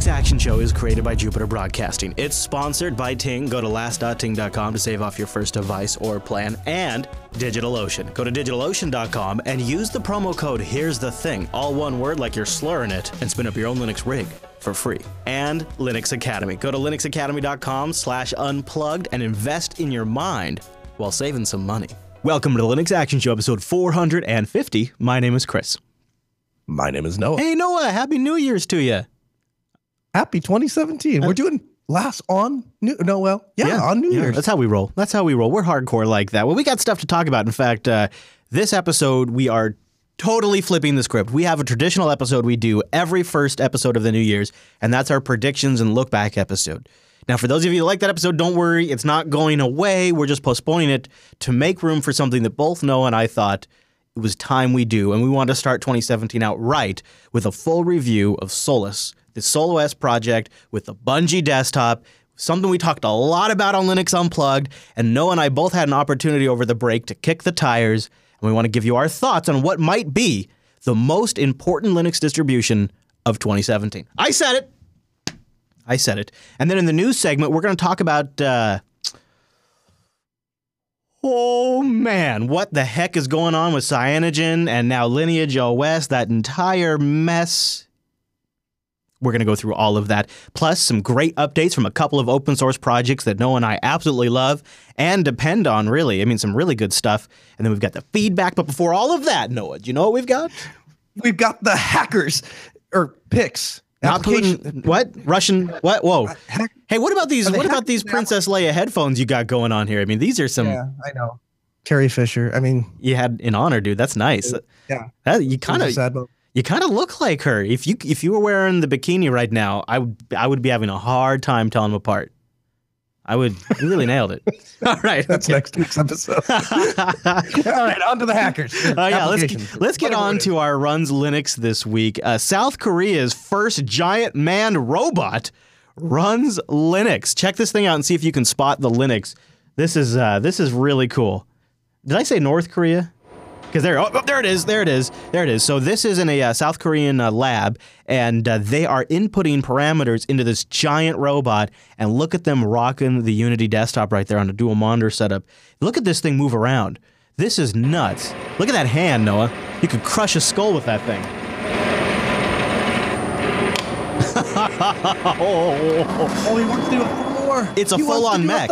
Linux Action Show is created by Jupiter Broadcasting. It's sponsored by Ting. Go to last.ting.com to save off your first device or plan. And DigitalOcean. Go to digitalocean.com and use the promo code Here's the Thing, all one word like you're slurring it, and spin up your own Linux rig for free. And Linux Academy. Go to linuxacademy.com slash unplugged and invest in your mind while saving some money. Welcome to the Linux Action Show, episode 450. My name is Chris. My name is Noah. Hey, Noah, Happy New Year's to you. Happy 2017. We're doing last on New No, well, yeah, on New yeah, Year's. That's how we roll. That's how we roll. We're hardcore like that. Well, we got stuff to talk about. In fact, uh, this episode, we are totally flipping the script. We have a traditional episode we do every first episode of the New Year's, and that's our predictions and look back episode. Now, for those of you who like that episode, don't worry, it's not going away. We're just postponing it to make room for something that both Noah and I thought it was time we do, and we want to start 2017 out right with a full review of Solus, the Solus project with the Budgie desktop, something we talked a lot about on Linux Unplugged, and Noah and I both had an opportunity over the break to kick the tires, and we want to give you our thoughts on what might be the most important Linux distribution of 2017. I said it. I said it. And then in the news segment, we're going to talk about. Uh, Oh man, what the heck is going on with Cyanogen and now Lineage OS? That entire mess. We're going to go through all of that, plus some great updates from a couple of open source projects that Noah and I absolutely love and depend on, really. I mean, some really good stuff. And then we've got the feedback. But before all of that, Noah, do you know what we've got? We've got the hackers or picks. Not Putin. What Russian? What? Whoa! Uh, hey, what about these? What about these Princess Leia headphones you got going on here? I mean, these are some. Yeah, I know. Carrie Fisher. I mean, you had in honor, dude. That's nice. Yeah, that, you kind of you kind of look like her. If you if you were wearing the bikini right now, I would I would be having a hard time telling them apart. I would. You really nailed it. All right, that's okay. next week's episode. All right, on to the hackers. Oh yeah, let's get, let's get on to our runs Linux this week. Uh, South Korea's first giant manned robot runs Linux. Check this thing out and see if you can spot the Linux. This is uh, this is really cool. Did I say North Korea? Because there, oh, there it is, there it is, there it is. So this is in a uh, South Korean uh, lab, and uh, they are inputting parameters into this giant robot. And look at them rocking the Unity desktop right there on a dual monitor setup. Look at this thing move around. This is nuts. Look at that hand, Noah. You could crush a skull with that thing. oh, he wants to do more. It's a full-on mech.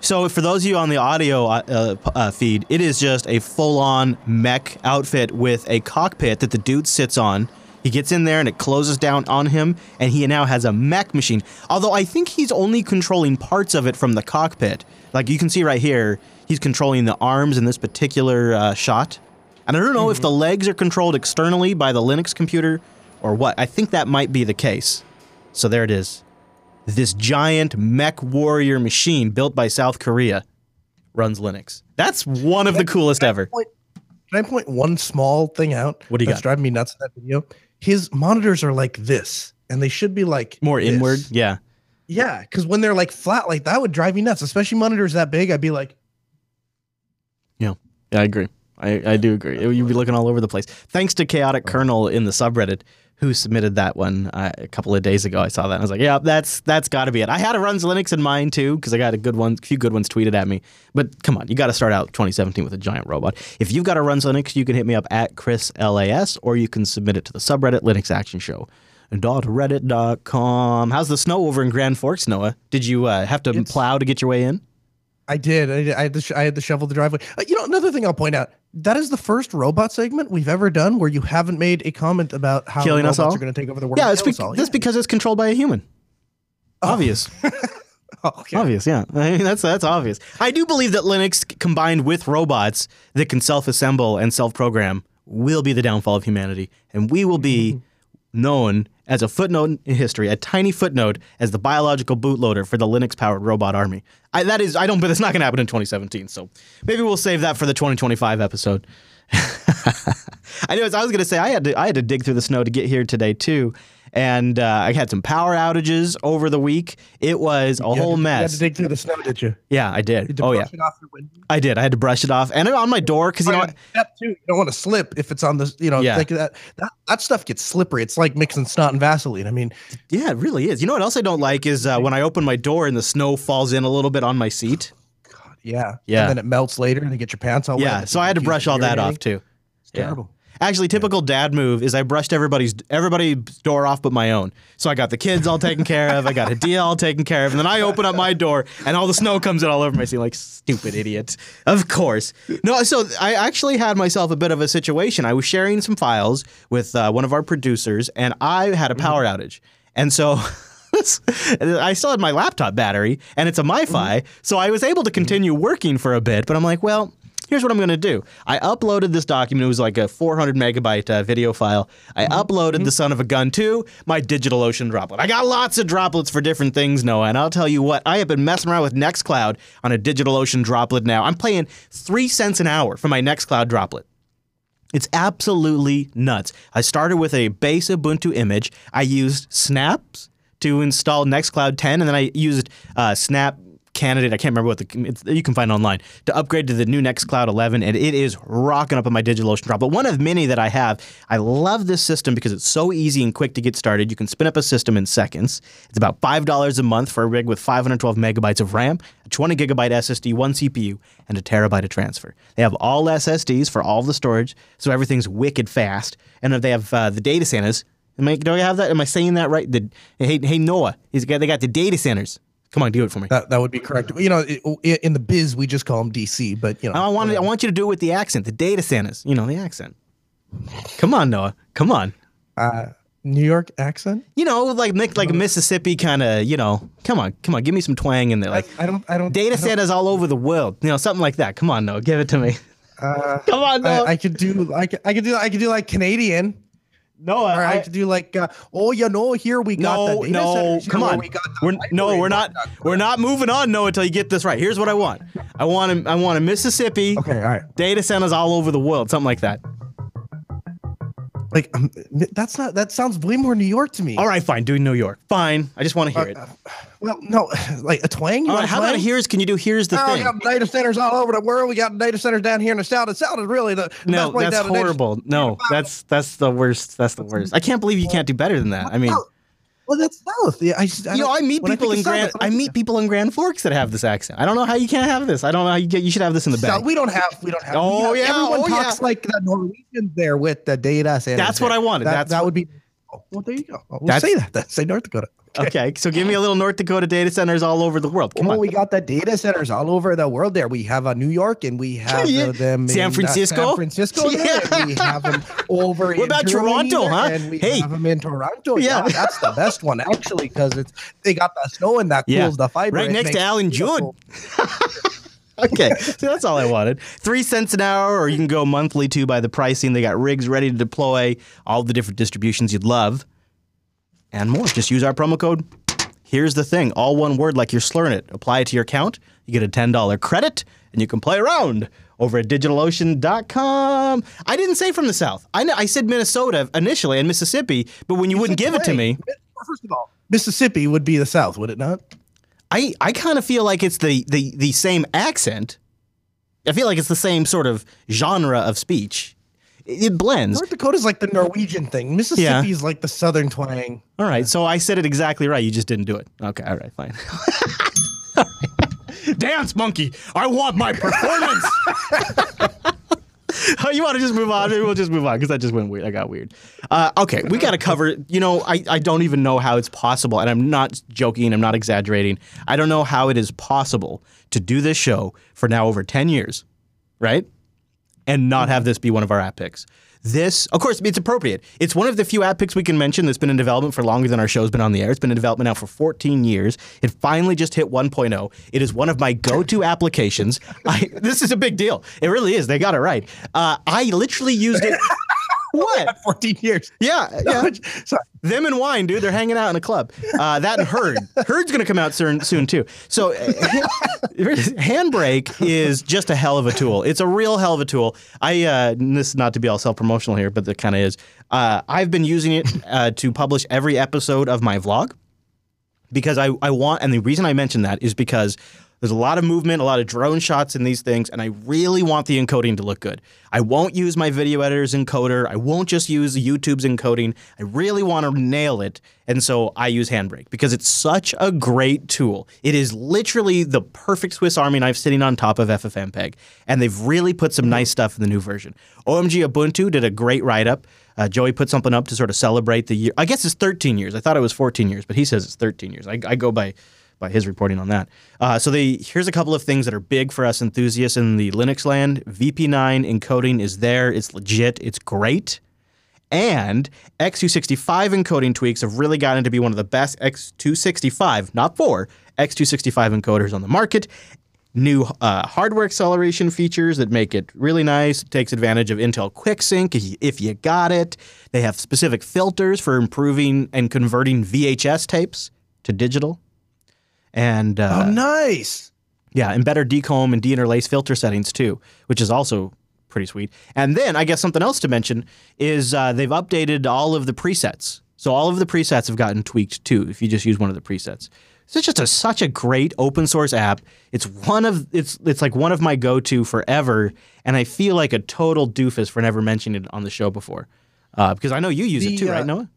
So for those of you on the audio uh, uh, feed, it is just a full-on mech outfit with a cockpit that the dude sits on. He gets in there and it closes down on him, and he now has a mech machine. Although I think he's only controlling parts of it from the cockpit. Like you can see right here, he's controlling the arms in this particular uh, shot. And I don't know mm-hmm. if the legs are controlled externally by the Linux computer or what. I think that might be the case. So there it is this giant mech warrior machine built by South Korea runs Linux. That's one of the coolest can ever. Point, can I point one small thing out? What do you that's got? driving me nuts in that video. His monitors are like this, and they should be like more this. inward. Yeah. Yeah, because when they're like flat like that would drive me nuts, especially monitors that big. I'd be like, yeah, yeah, I agree. I, I do agree. You'd be looking all over the place. Thanks to Chaotic Kernel in the subreddit who submitted that one uh, a couple of days ago. I saw that. And I was like, yeah, that's that's got to be it. I had a runs Linux in mind too because I got a good one, a few good ones tweeted at me. But come on, you got to start out 2017 with a giant robot. If you've got a runs Linux, you can hit me up at Chris LAS or you can submit it to the subreddit Linux Action Show. Dot .reddit.com. How's the snow over in Grand Forks, Noah? Did you uh, have to it's, plow to get your way in? I did. I, did. I, had to I had to shovel the driveway. Uh, you know, another thing I'll point out: that is the first robot segment we've ever done where you haven't made a comment about how Killing robots us all? are going to take over the world. Yeah, it's be- that's yeah. because it's controlled by a human. Oh. Obvious. okay. Obvious, yeah. I mean, that's that's obvious. I do believe that Linux combined with robots that can self-assemble and self-program will be the downfall of humanity, and we will be mm-hmm. Known as a footnote in history, a tiny footnote as the biological bootloader for the Linux-powered robot army. I, that is, I don't, but it's not going to happen in 2017. So maybe we'll save that for the 2025 episode. I know. I was going to say I had to, I had to dig through the snow to get here today too, and uh, I had some power outages over the week. It was a You whole to- You had to dig through the snow, did you? yeah, I did. Oh yeah, it off your. I did. I had to brush it off, and on my door because you know. Step two, you don't want to slip if it's on the, you know, Yeah. like that, that. That stuff gets slippery. It's like mixing snot and Vaseline. I mean, Yeah, it really is. You know what else I don't like is uh, when I open my door and the snow falls in a little bit on my seat. God, yeah, Yeah. And then it melts later, and you get your pants all wet. Yeah, so I had to brush all that off too. It's Yeah. terrible. Actually, typical dad move is I brushed everybody's everybody's door off but my own. So I got the kids all taken care of. I got Hadia all taken care of, and then I open up my door and all the snow comes in all over my seat. Like stupid idiot. Of course. No. So I actually had myself a bit of a situation. I was sharing some files with uh, one of our producers, and I had a power outage, and so. I still had my laptop battery and it's a MiFi, so I was able to continue working for a bit. But I'm like, well, here's what I'm going to do. I uploaded this document. It was like a 400 megabyte uh, video file. I uploaded the son of a gun to my DigitalOcean droplet. I got lots of droplets for different things, Noah, and I'll tell you what, I have been messing around with Nextcloud on a DigitalOcean droplet now. I'm paying three cents an hour for my Nextcloud droplet. It's absolutely nuts. I started with a base Ubuntu image. I used Snaps to install Nextcloud 10, and then I used uh, Snap Candidate. I can't remember what the you can find online to upgrade to the new Nextcloud 11, and it is rocking up on my DigitalOcean drop. But one of many that I have. I love this system because it's so easy and quick to get started. You can spin up a system in seconds. It's about five dollars a month for a rig with 512 megabytes of RAM, a 20 gigabyte SSD, one CPU, and a terabyte of transfer. They have all SSDs for all the storage, so everything's wicked fast. And if they have uh, the data centers. Am I, do I have that? Am I saying that right? The, hey, hey, Noah, got, they got the data centers. Come on, do it for me. That that would be correct. You know, i- in the biz, we just call them DC, but you know, I want I want you to do it with the accent, the data centers. You know the accent. Come on, Noah. Come on. uh, New York accent. You know, like like Mississippi kind of. You know, come on, come on. Give me some twang in there, like I don't, I don't. data I don't- centers all over the world. You know, something like that. Come on, Noah. Give it to me. Uh, Come on, I, Noah. I could do, I could, I could do, I could do like Canadian, Noah. or I, could do like, uh, oh, you know, here we got no, the data no, come on. We got the We're, no, we're not. We're not moving on, Noah, until you get this right. Here's what I want. I want a, I want a Mississippi Okay, all right. data centers all over the world, something like that. Like um, that's not. That sounds way more New York to me. All right, fine. Do New York. Fine. I just want to hear it. Uh, well, no, like a twang. You All a how about twang? here's? Can you do here's the Oh, we got data centers all over the world. We got data centers down here in the south. It sounded really the, the No, that's down to data- horrible. No, that's that's the worst. That's the worst. I can't believe you can't do better than that. I mean, Well, that's south. Yeah, I, I you know, I meet people think in of south, Grand—I meet people in Grand Forks that have this accent. I don't know how you can't have this. I don't know how you get. You should have this in the bag. we don't have. We don't have. Oh, have- yeah, Everyone oh, talks yeah. like the Norwegians there with the data. That's what. I wanted. That, That's that would be. Oh, well, there you go. We'll say that. Say North Dakota. Okay, so give me a little North Dakota data centers all over the world. Come Oh, on. we got the data centers all over the world. There, we have uh, New York, and we have Yeah. uh, them San in, uh, Francisco? San Francisco, Yeah. we have them over. What in about Germany Toronto, huh? And we Hey. have them in Toronto. Yeah. Yeah, that's the best one actually because it's they got the snow and that cools Yeah. the fiber. Right It next to Alan beautiful- okay, so that's all I wanted. Three cents an hour, or you can go monthly too by the pricing. They got rigs ready to deploy, all the different distributions you'd love, and more. Just use our promo code. Here's the thing all one word like you're slurring it. Apply it to your account. You get a $10 credit, and you can play around over at digitalocean.com. I didn't say from the South. I, know, I said Minnesota initially and Mississippi, but when you, wouldn't give it to me, First of all, Mississippi would be the South, would it not? I, I kind of feel like it's the, the, the same accent. I feel like it's the same sort of genre of speech. It, blends. North Dakota's like the Norwegian thing. Mississippi is like the Southern twang. All right, so I said it exactly right. You just didn't do it. Okay, all right, fine. All right. Dance, monkey. I want my performance. Oh, you want to just move on? Maybe we'll just move on because that just went weird. I got weird. Uh, okay, we got to cover. You know, I, I don't even know how it's possible, and I'm not joking. I'm not exaggerating. I don't know how it is possible to do this show for now over ten years, right? And not have this be one of our app picks. This, of course, it's appropriate. It's one of the few app picks we can mention that's been in development for longer than our show's been on the air. It's been in development now for 14 years. It finally just hit 1.0. It is one of my go-to applications. I, this is a big deal. It really is. They got it right. Uh, I literally used it. What? 14 years. Yeah, yeah. Sorry. Them and wine, dude. They're hanging out in a club. Uh, that and Hurd. Hurd's going to come out soon, soon too. So, uh, Handbrake is just a hell of a tool. It's a real hell of a tool. I uh, this is not to be all self promotional here, but it kind of is. Uh, I've been using it uh, to publish every episode of my vlog because I, I want, and the reason I mention that is because there's a lot of movement, a lot of drone shots in these things, and I really want the encoding to look good. I won't use my video editor's encoder. I won't just use YouTube's encoding. I really want to nail it, and so I use Handbrake because it's such a great tool. It is literally the perfect Swiss Army knife sitting on top of FFmpeg, and they've really put some nice stuff in the new version. OMG Ubuntu did a great write up. Uh, Joey put something up to sort of celebrate the year. I guess it's 13 years. I thought it was 14 years, but he says it's 13 years. I, I go by by his reporting on that. Uh, so here's a couple of things that are big for us enthusiasts in the Linux land. VP9 encoding is there. It's legit. It's great. And X265 encoding tweaks have really gotten to be one of the best X265, not four, X265 encoders on the market. New uh, hardware acceleration features that make it really nice. takes advantage of Intel QuickSync if you got it. They have specific filters for improving and converting VHS tapes to digital. And uh, Oh, nice. yeah, and better decomb and deinterlace filter settings too, which is also pretty sweet. And then I guess something else to mention is uh, they've updated all of the presets. So all of the presets have gotten tweaked too. If you just use one of the presets, so it's just a, such a great open source app. It's one of it's it's like one of my go to forever, and I feel like a total doofus for never mentioning it on the show before, uh, because I know you use it too, uh, right, Noah?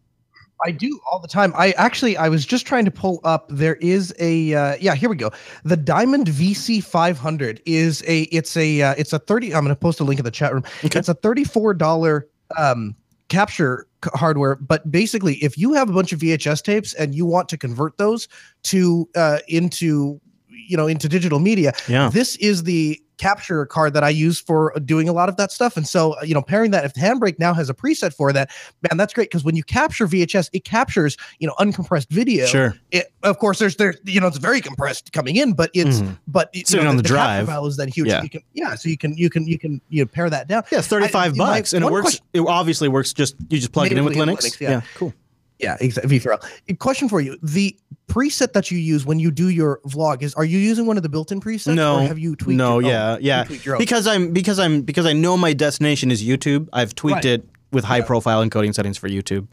I do all the time. I actually I was just trying to pull up. There is a uh, yeah. Here we go. The Diamond VC 500 is a it's a uh, it's a 30. I'm going to post a link in the chat room. Okay. It's a 34 dollar um, capture c- hardware. But basically, if you have a bunch of VHS tapes and you want to convert those to uh, into you know into digital media, Yeah. this is the capture card that I use for doing a lot of that stuff. And so, uh, you know, pairing that if Handbrake now has a preset for that, man, that's great because when you capture VHS, it captures, you know, uncompressed video. Sure. It, of course, there's there, you know, it's very compressed coming in, but it's Mhm. but you Sitting know, on the capture drive. file is then huge. Yeah. You can yeah, so you can you can you can you know, pair that down. Yeah, it's 35 I- my- bucks, and it works. question- It obviously works. Just you just plug it in with Linux. Linux, yeah. cool. Yeah, exactly. V4L. A Question for you: The preset that you use when you do your vlog is are you using one of the built-in presets? No, or have you tweaked? no, oh, yeah, you yeah. Because I'm because I'm because I know my destination is YouTube. I've tweaked Right. it with high profile encoding settings for YouTube,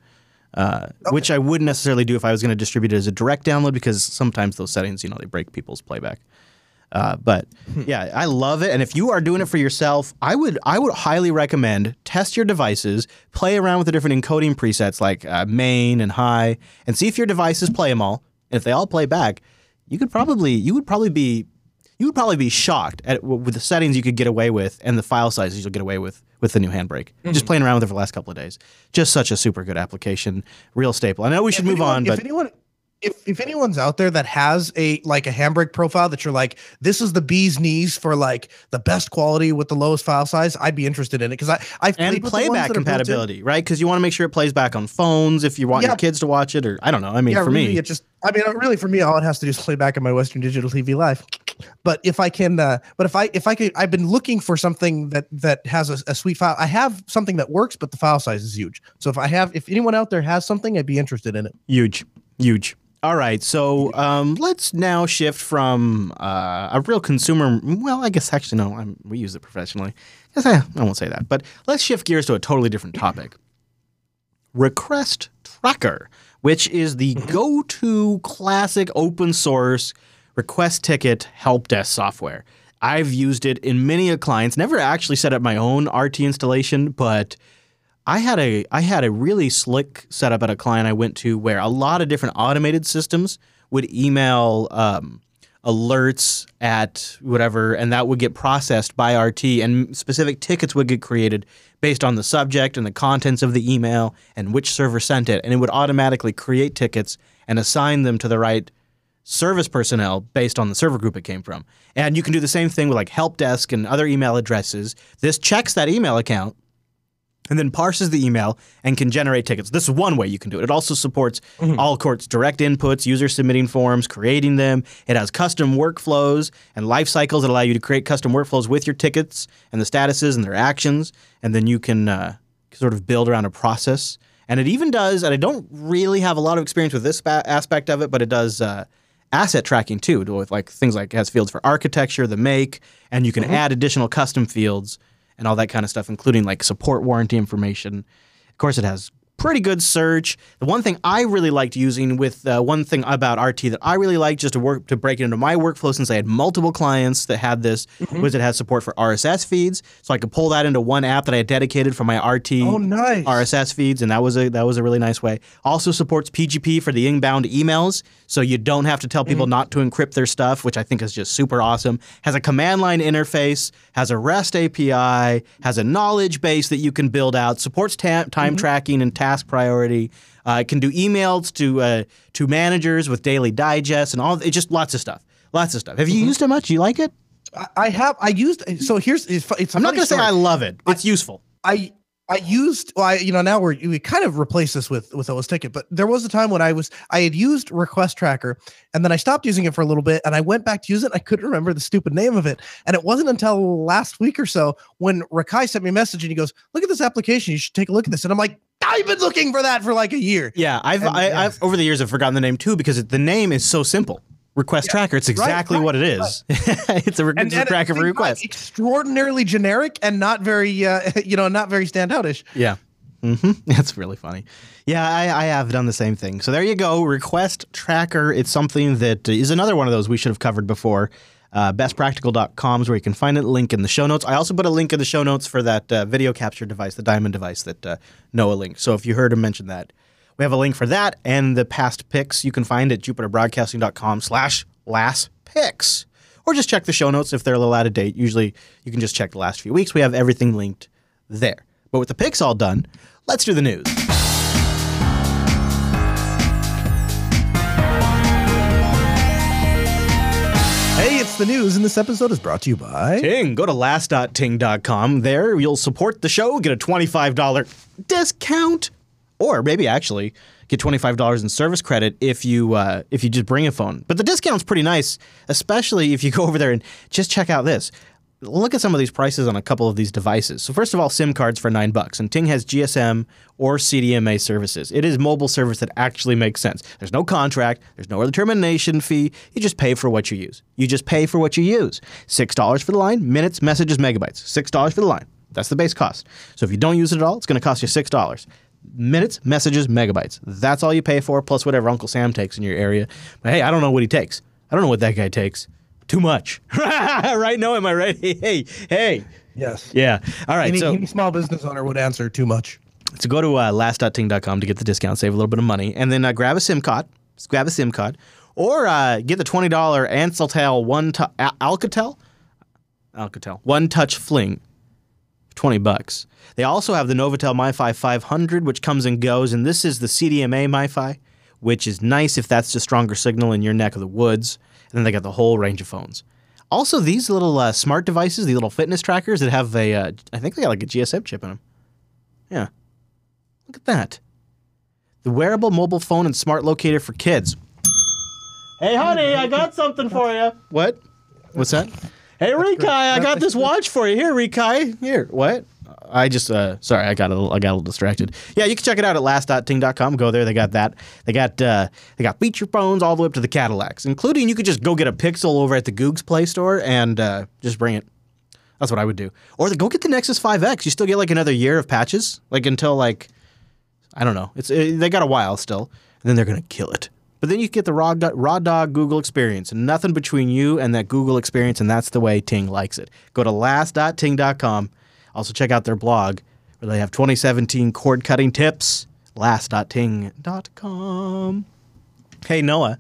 uh, which I wouldn't necessarily do if I was going to distribute it as a direct download because sometimes those settings, you know, they break people's playback. Uh, but Hmm. yeah, I love it. And if you are doing it for yourself, I would I would highly recommend test your devices, play around with the different encoding presets like uh, main and high, and see if your devices play them all. And if they all play back, you could probably you would probably be you would probably be shocked at with the settings you could get away with and the file sizes you'll get away with with the new handbrake. Just playing around with it for the last couple of days. Just such a super good application, real staple. I know we should If move anyone- on, if but anyone if, if anyone's out there that has a like a handbrake profile that you're like this is the bee's knees for like the best quality with the lowest file size i'd be interested in it because i i've and played with the ones playback that are built in. compatibility, right? Because you want to make sure it plays back on phones if you want Yeah. your kids to watch it, or I don't know. I mean, yeah for really me, it just i mean really for me all it has to do is play back on my western digital tv live but if i can uh but if i if i could i've been looking for something that that has a, a sweet file i have something that works but the file size is huge so if i have if anyone out there has something i'd be interested in it huge, huge. All right, so um, let's now shift from uh, a real consumer. Well, I guess actually no, I'm, we use it professionally. Yes, I, I won't say that, but let's shift gears to a totally different topic. Request Tracker, which is the go-to classic open source request ticket help desk software. I've used it in many a clients. Never actually set up my own RT installation, but I had a I had a really slick setup at a client I went to where a lot of different automated systems would email um, alerts at whatever, and that would get processed by RT, and specific tickets would get created based on the subject and the contents of the email and which server sent it, and it would automatically create tickets and assign them to the right service personnel based on the server group it came from. And you can do the same thing with like help desk and other email addresses. This checks that email account and then parses the email and can generate tickets. This is one way you can do it. It also supports all courts' direct inputs, user submitting forms, creating them. It has custom workflows and life cycles that allow you to create custom workflows with your tickets and the statuses and their actions. And then you can uh, sort of build around a process. And it even does, and I don't really have a lot of experience with this ba- aspect of it, but it does uh, asset tracking too, with like things like it has fields for architecture, the make, and you can add additional custom fields and all that kind of stuff, including like support warranty information. Of course, it has pretty good search. The one thing I really liked using with uh, one thing about RT that I really liked just to work to break it into my workflow since I had multiple clients that had this Mm-hmm. was it has support for RSS feeds, so I could pull that into one app that I had dedicated for my RT Oh, nice. RSS feeds, and that was a that was a really nice way. Also supports PGP for the inbound emails, so you don't have to tell people not to encrypt their stuff, which I think is just super awesome. Has a command line interface, has a REST API, has a knowledge base that you can build out, supports ta- time tracking and task priority. Uh, it can do emails to uh, to managers with daily digests and all. It just lots of stuff, lots of stuff. Have you used it much? Do you like it? I- I have. I used. So here's. It's, fu- it's a I'm not going to say. I love it. It's useful. I I used well, I, you know now we're we kind of replaced this with with OS Ticket, but there was a time when I was I had used Request Tracker and then I stopped using it for a little bit and I went back to use it. I couldn't remember the stupid name of it, and it wasn't until last week or so when Rikai sent me a message and he goes, "Look at this application. You should take a look at this." And I'm like, "I've been looking for that for like a year." Yeah, I've And- I, yeah. I've over the years I've forgotten the name too because it, the name is so simple. Request tracker. It's exactly right, what it is. it's a, re- it's a tracker for requests. extraordinarily generic and not very uh, you know not very standoutish. Yeah. hmm That's really funny. Yeah, I, I have done the same thing. So there you go. Request tracker. It's something that is another one of those we should have covered before. Uh, bestpractical.com is where you can find it. Link in the show notes. I also put a link in the show notes for that uh, video capture device, the Diamond device that uh, Noah linked. So if you heard him mention that, we have a link for that and the past picks you can find at jupiterbroadcasting.com slash last picks. Or just check the show notes if they're a little out of date. Usually you can just check the last few weeks. We have everything linked there. But with the picks all done, let's do the news. The news, and this episode is brought to you by. Ting, go to last.ting.com. There you'll support the show, get a $25 discount, or maybe actually get $25 in service credit if you uh, if you just bring a phone. But the discount's pretty nice, especially if you go over there and just check out this. Look at some of these prices on a couple of these devices. So first of all, SIM cards for nine bucks, and Ting has GSM or CDMA services. It is mobile service that actually makes sense. There's no contract, there's no early termination fee. You just pay for what you use. You just pay for what you use. Six dollars for the line, minutes, messages, megabytes. Six dollars for the line. That's the base cost. So if you don't use it at all, it's going to cost you six dollars. Minutes, messages, megabytes. That's all you pay for, plus whatever Uncle Sam takes in your area. But hey, I don't know what he takes. I don't know what that guy takes. Too much. right? No, am I right? Hey, hey, hey. Yes. Yeah. All right. Any, so, any small business owner would answer too much. so go to uh, last.ting.com to get the discount, save a little bit of money, and then uh, grab a SIM card. Grab a SIM card, or uh, get the twenty dollar Anseltel one tu- Alcatel, Alcatel one touch fling, twenty bucks. They also have the Novatel MiFi 500, which comes and goes, and this is the CDMA MiFi, which is nice if that's a stronger signal in your neck of the woods. And then they got the whole range of phones. Also, these little uh, smart devices, these little fitness trackers that have a, uh, I think they got like a GSM chip in them. Yeah. Look at that. The wearable mobile phone and smart locator for kids. Hey, honey, I got something for you. What? What's that? Hey, Rikai, I got this watch for you. Here, Rikai. Here. What? I just uh sorry, I got a little I got a little distracted. Yeah, you can check it out at last.ting.com. Go there. They got that. They got uh they got feature phones all the way up to the Cadillacs, including you could just go get a Pixel over at the Googs Play Store and uh, just bring it. That's what I would do. Or the, go get the Nexus 5X. You still get like another year of patches, like until like I don't know. It's it, they got a while still, and then they're gonna kill it. But then you get the raw raw dog Google experience, nothing between you and that Google experience, and that's the way Ting likes it. Go to last.ting.com. Also check out their blog where they have 2017 cord cutting tips. Last.ting.com. Hey Noah.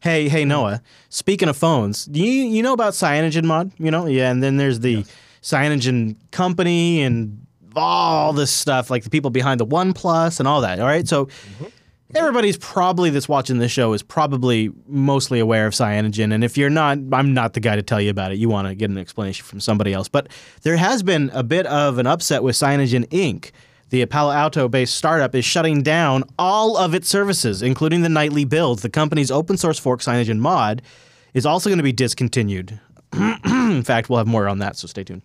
Hey, hey Noah. Speaking of phones, do you you know about Cyanogen Mod? You know, yeah. And then there's the Cyanogen company and all this stuff, like the people behind the OnePlus and all that. All right, so mm-hmm. Everybody's probably that's watching this show is probably mostly aware of cyanogen and if you're not i'm not the guy to tell you about it. You want to get an explanation from somebody else. But there has been a bit of an upset with cyanogen inc the palo alto based startup is shutting down all of its services including the nightly builds the company's open source fork cyanogen mod is also going to be discontinued. In fact we'll have more on that so stay tuned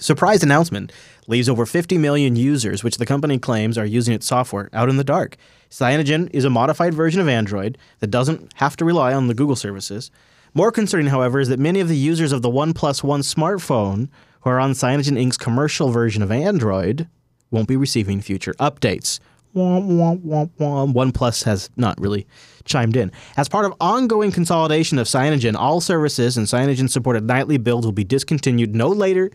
Surprise announcement leaves over 50 million users, which the company claims are using its software, out in the dark. Cyanogen is a modified version of Android that doesn't have to rely on the Google services. More concerning, however, is that many of the users of the OnePlus One smartphone who are on Cyanogen Inc.'s commercial version of Android won't be receiving future updates. OnePlus has not really chimed in. As part of ongoing consolidation of Cyanogen, all services and Cyanogen supported nightly builds will be discontinued no later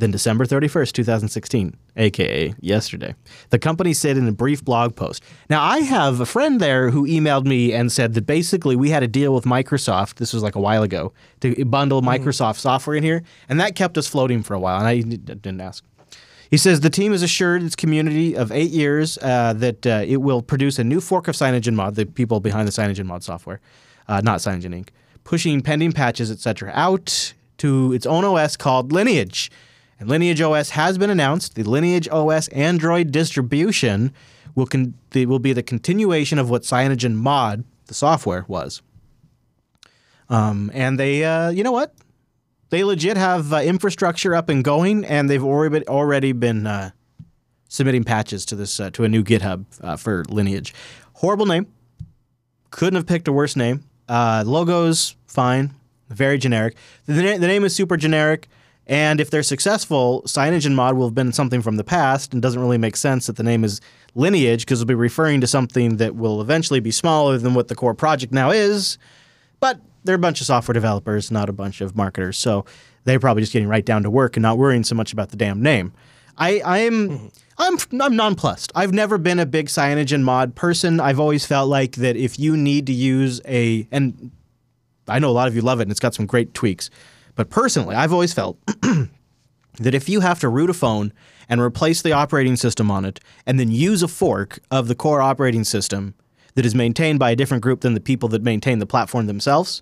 than December 31st, 2016, aka yesterday. The company said in a brief blog post. Now, I have a friend there who emailed me and said that basically we had a deal with Microsoft, this was like a while ago, to bundle Microsoft software in here, and that kept us floating for a while, and I didn't ask. He says the team has assured its community of eight years uh, that uh, it will produce a new fork of CyanogenMod, the people behind the CyanogenMod software, uh, not Cyanogen Inc., pushing pending patches, etc., out to its own OS called Lineage. And Lineage OS has been announced. The Lineage OS Android distribution will con- will be the continuation of what CyanogenMod, the software, was. Um, and they, uh, you know what? They legit have uh, infrastructure up and going, and they've already been, already been uh, submitting patches to this uh, to a new GitHub uh, for Lineage. Horrible name. Couldn't have picked a worse name. Uh, logos fine, very generic. The, the name is super generic. And if they're successful, CyanogenMod will have been something from the past and doesn't really make sense that the name is Lineage because it'll be referring to something that will eventually be smaller than what the core project now is. But they're a bunch of software developers, not a bunch of marketers. So they're probably just getting right down to work and not worrying so much about the damn name. I, I am mm-hmm. I'm I'm nonplussed. I've never been a big CyanogenMod person. I've always felt like that if you need to use a and I know a lot of you love it and it's got some great tweaks. But personally, I've always felt that if you have to root a phone and replace the operating system on it and then use a fork of the core operating system that is maintained by a different group than the people that maintain the platform themselves,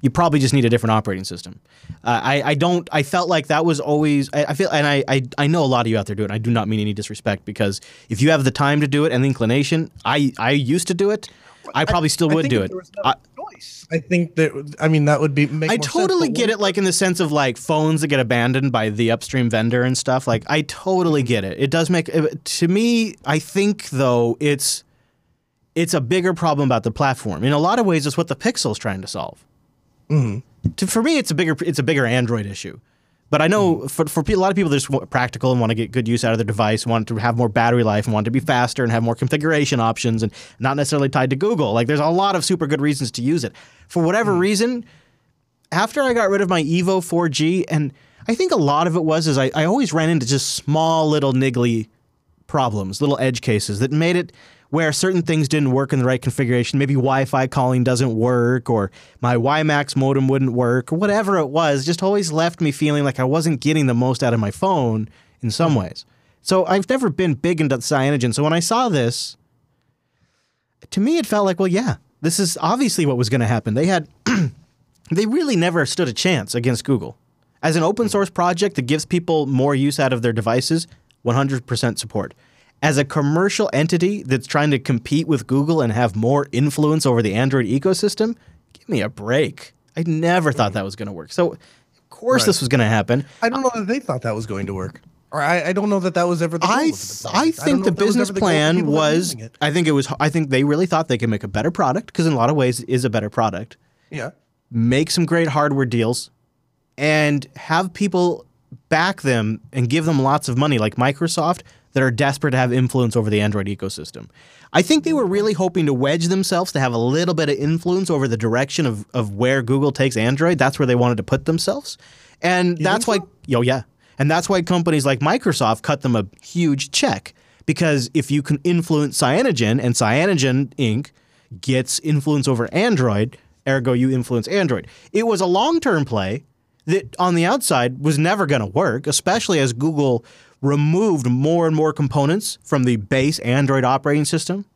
you probably just need a different operating system. Uh, I, I don't. I felt like that was always. I, I feel, and I, I, I know a lot of you out there do it. I do not mean any disrespect because if you have the time to do it and the inclination, I, I used to do it. I probably still I, would do it. I, choice. I think that. I mean, that would be. I totally sense, get it, like in the sense of like phones that get abandoned by the upstream vendor and stuff. Like, I totally get it. It does make. To me, I think though it's it's a bigger problem about the platform. In a lot of ways, it's what the Pixel is trying to solve. Mm-hmm. To, for me, it's a bigger it's a bigger Android issue. But I know mm-hmm. for, for a lot of people, they're just practical and want to get good use out of their device, want to have more battery life, and want to be faster and have more configuration options, and not necessarily tied to Google. Like there's a lot of super good reasons to use it. For whatever mm. reason, after I got rid of my Evo 4G, and I think a lot of it was is I, I always ran into just small little niggly problems, little edge cases that made it where certain things didn't work in the right configuration. Maybe Wi-Fi calling doesn't work, or my WiMAX modem wouldn't work, or whatever it was. Just always left me feeling like I wasn't getting the most out of my phone in some hmm. ways. So I've never been big into cyanogen. So when I saw this, to me it felt like, well, yeah, this is obviously what was going to happen. They had, they really never stood a chance against Google. As an open hmm. source project that gives people more use out of their devices, 100% support as a commercial entity that's trying to compete with Google and have more influence over the Android ecosystem, give me a break. I never thought that was going to work. So, of course, right. this was going to happen. I don't know that they thought that was going to work. Or I, I don't know that that was ever the goal. I, th- I think I the business the plan was. I think it was. I think they really thought they could make a better product because in a lot of ways it is a better product. Yeah. Make some great hardware deals, and have people back them and give them lots of money, like Microsoft that are desperate to have influence over the Android ecosystem. I think they were really hoping to wedge themselves to have a little bit of influence over the direction of, of where Google takes Android. That's where they wanted to put themselves. And you that's why, so? yo, yeah. And that's why companies like Microsoft cut them a huge check. Because if you can influence Cyanogen and Cyanogen Inc. gets influence over Android, ergo you influence Android. It was a long term play that on the outside was never going to work, especially as Google removed more and more components from the base Android operating system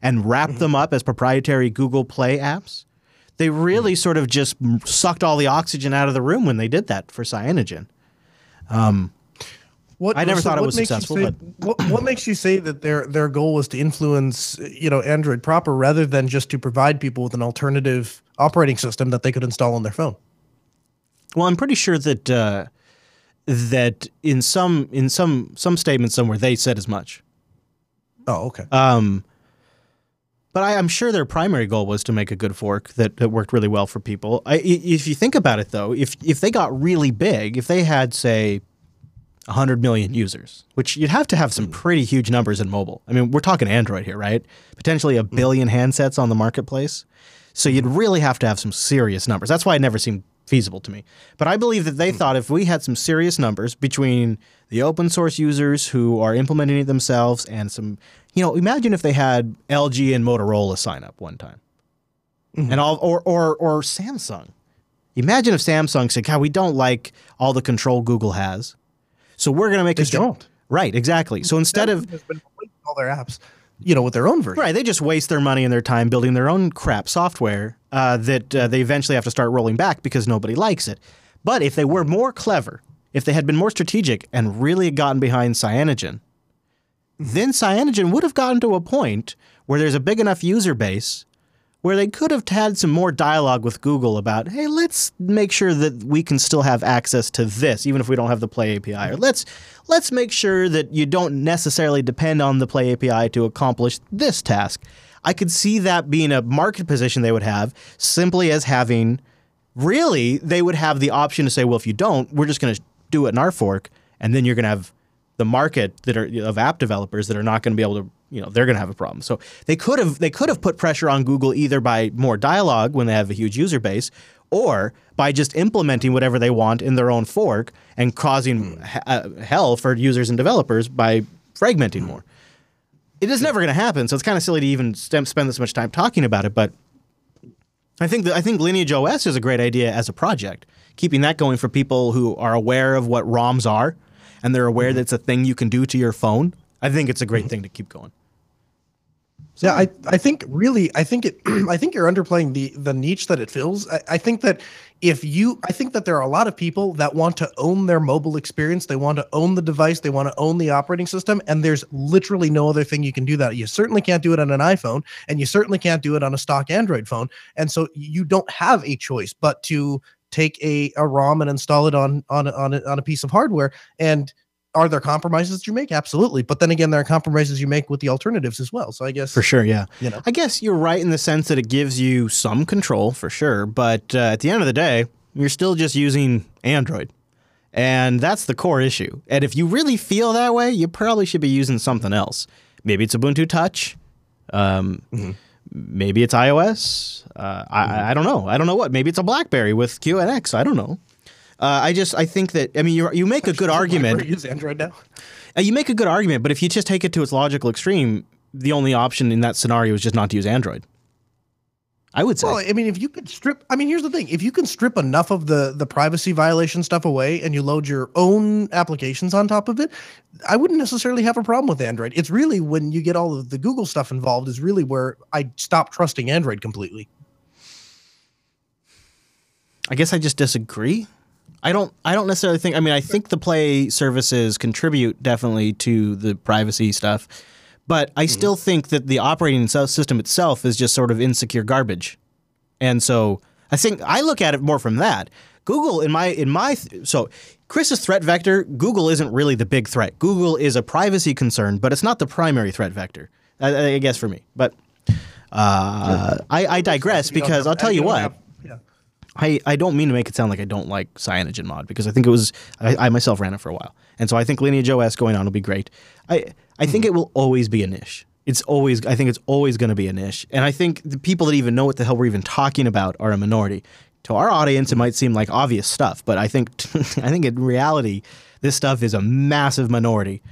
and wrapped mm-hmm. them up as proprietary Google Play apps. They really mm-hmm. sort of just sucked all the oxygen out of the room when they did that for Cyanogen. Um, what, I never so thought it was successful. Say, what, what makes you say that their their goal was to influence, you know, Android proper rather than just to provide people with an alternative operating system that they could install on their phone? Well, I'm pretty sure that uh, that in some in some some statements somewhere they said as much. Oh, okay. Um, but I, am sure their primary goal was to make a good fork that, that worked really well for people. I, if you think about it, though, if if they got really big, if they had say 100 million users, which you'd have to have some hmm. pretty huge numbers in mobile. I mean, we're talking Android here, right? Potentially a hmm. billion handsets on the marketplace. So you'd hmm. really have to have some serious numbers. That's why it never seemed feasible to me. But I believe that they hmm. thought if we had some serious numbers between the open source users who are implementing it themselves and some, you know, imagine if they had LG and Motorola sign up one time. Mm-hmm. And all or or or Samsung. Imagine if Samsung said, "God, we don't like all the control Google has." So we're going to make They a don't. Right, exactly. So instead of all their apps, you know, with their own version. Right, they just waste their money and their time building their own crap software uh, that uh, they eventually have to start rolling back because nobody likes it. But if they were more clever, if they had been more strategic and really gotten behind Cyanogen, then Cyanogen would have gotten to a point where there's a big enough user base where they could have had some more dialogue with Google about, hey, let's make sure that we can still have access to this, even if we don't have the Play API, or let's let's make sure that you don't necessarily depend on the Play API to accomplish this task. I could see that being a market position they would have simply as having really they would have the option to say, well, if you don't, we're just going to do it in our fork, and then you're going to have the market that are of app developers that are not going to be able to you know they're going to have a problem so they could have they could have put pressure on google either by more dialogue when they have a huge user base or by just implementing whatever they want in their own fork and causing hmm. he- uh, hell for users and developers by fragmenting hmm. more it is never going to happen so it's kind of silly to even stem, spend this much time talking about it but I think I think Lineage OS is a great idea as a project. Keeping that going for people who are aware of what ROMs are and they're aware hmm. that it's a thing you can do to your phone. I think it's a great thing to keep going. Yeah, I, I think really I think it I think you're underplaying the the niche that it fills. I, I think that if you I think that there are a lot of people that want to own their mobile experience, they want to own the device, they want to own the operating system, and there's literally no other thing you can do that. You certainly can't do it on an iPhone, and you certainly can't do it on a stock Android phone. And so you don't have a choice but to take a, a ROM and install it on on on a, on a piece of hardware and are there compromises you make? Absolutely. But then again, there are compromises you make with the alternatives as well. So I guess For sure, yeah. You know. I guess you're right in the sense that it gives you some control for sure, but uh, at the end of the day, you're still just using Android. And that's the core issue. And if you really feel that way, you probably should be using something else. Maybe it's Ubuntu Touch. Um, Maybe it's iOS. Uh, I, I don't know. I don't know what. Maybe it's a BlackBerry with QNX. I don't know. Uh, I just I think that I mean you you make a good argument. Use Android now. Uh, you make a good argument, but if you just take it to its logical extreme, the only option in that scenario is just not to use Android. I would say. Well, I mean, if you could strip, I mean, here's the thing: if you can strip enough of the the privacy violation stuff away, and you load your own applications on top of it, I wouldn't necessarily have a problem with Android. It's really when you get all of the Google stuff involved is really where I stop trusting Android completely. I guess I just disagree. I don't. I don't necessarily think. I mean, I think the Play services contribute definitely to the privacy stuff, but I still think that the operating system itself is just sort of insecure garbage, and so I think I look at it more from that. Google, in my in my th- so Chris's threat vector, Google isn't really the big threat. Google is a privacy concern, but it's not the primary threat vector. I, I guess for me, but uh, I, I digress because I'll tell you what. I, I don't mean to make it sound like I don't like Cyanogen mod because I think it was I, I myself ran it for a while, and so I think Lineage OS going on will be great. I I think it will always be a niche. It's always I think it's always going to be a niche, and I think the people that even know what the hell we're even talking about are a minority. To our audience, it might seem like obvious stuff, but I think I think in reality, this stuff is a massive minority,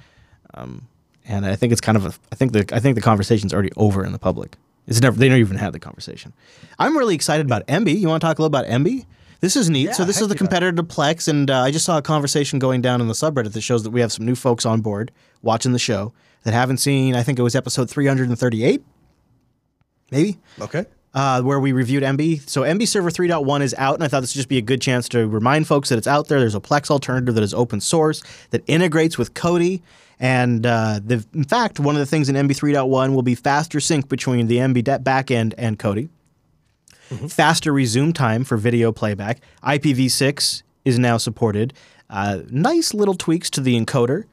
um, and I think it's kind of a, I think the I think the conversation's already over in the public. It's never they never even had the conversation. I'm really excited about Emby. You want to talk a little about Emby? This is neat. so this is the competitor to Plex, and uh, I just saw a conversation going down in the subreddit that shows that we have some new folks on board watching the show that haven't seen. I think it was episode 338, maybe Okay. uh, where we reviewed Emby. So Emby Server 3.1 is out, and I thought this would just be a good chance to remind folks that it's out there. There's a Plex alternative that is open source that integrates with Kodi. And uh, the, in fact, one of the things in Emby 3.1 will be faster sync between the Emby backend and Kodi. Faster resume time for video playback. IPv6 is now supported. Uh, nice little tweaks to the encoder.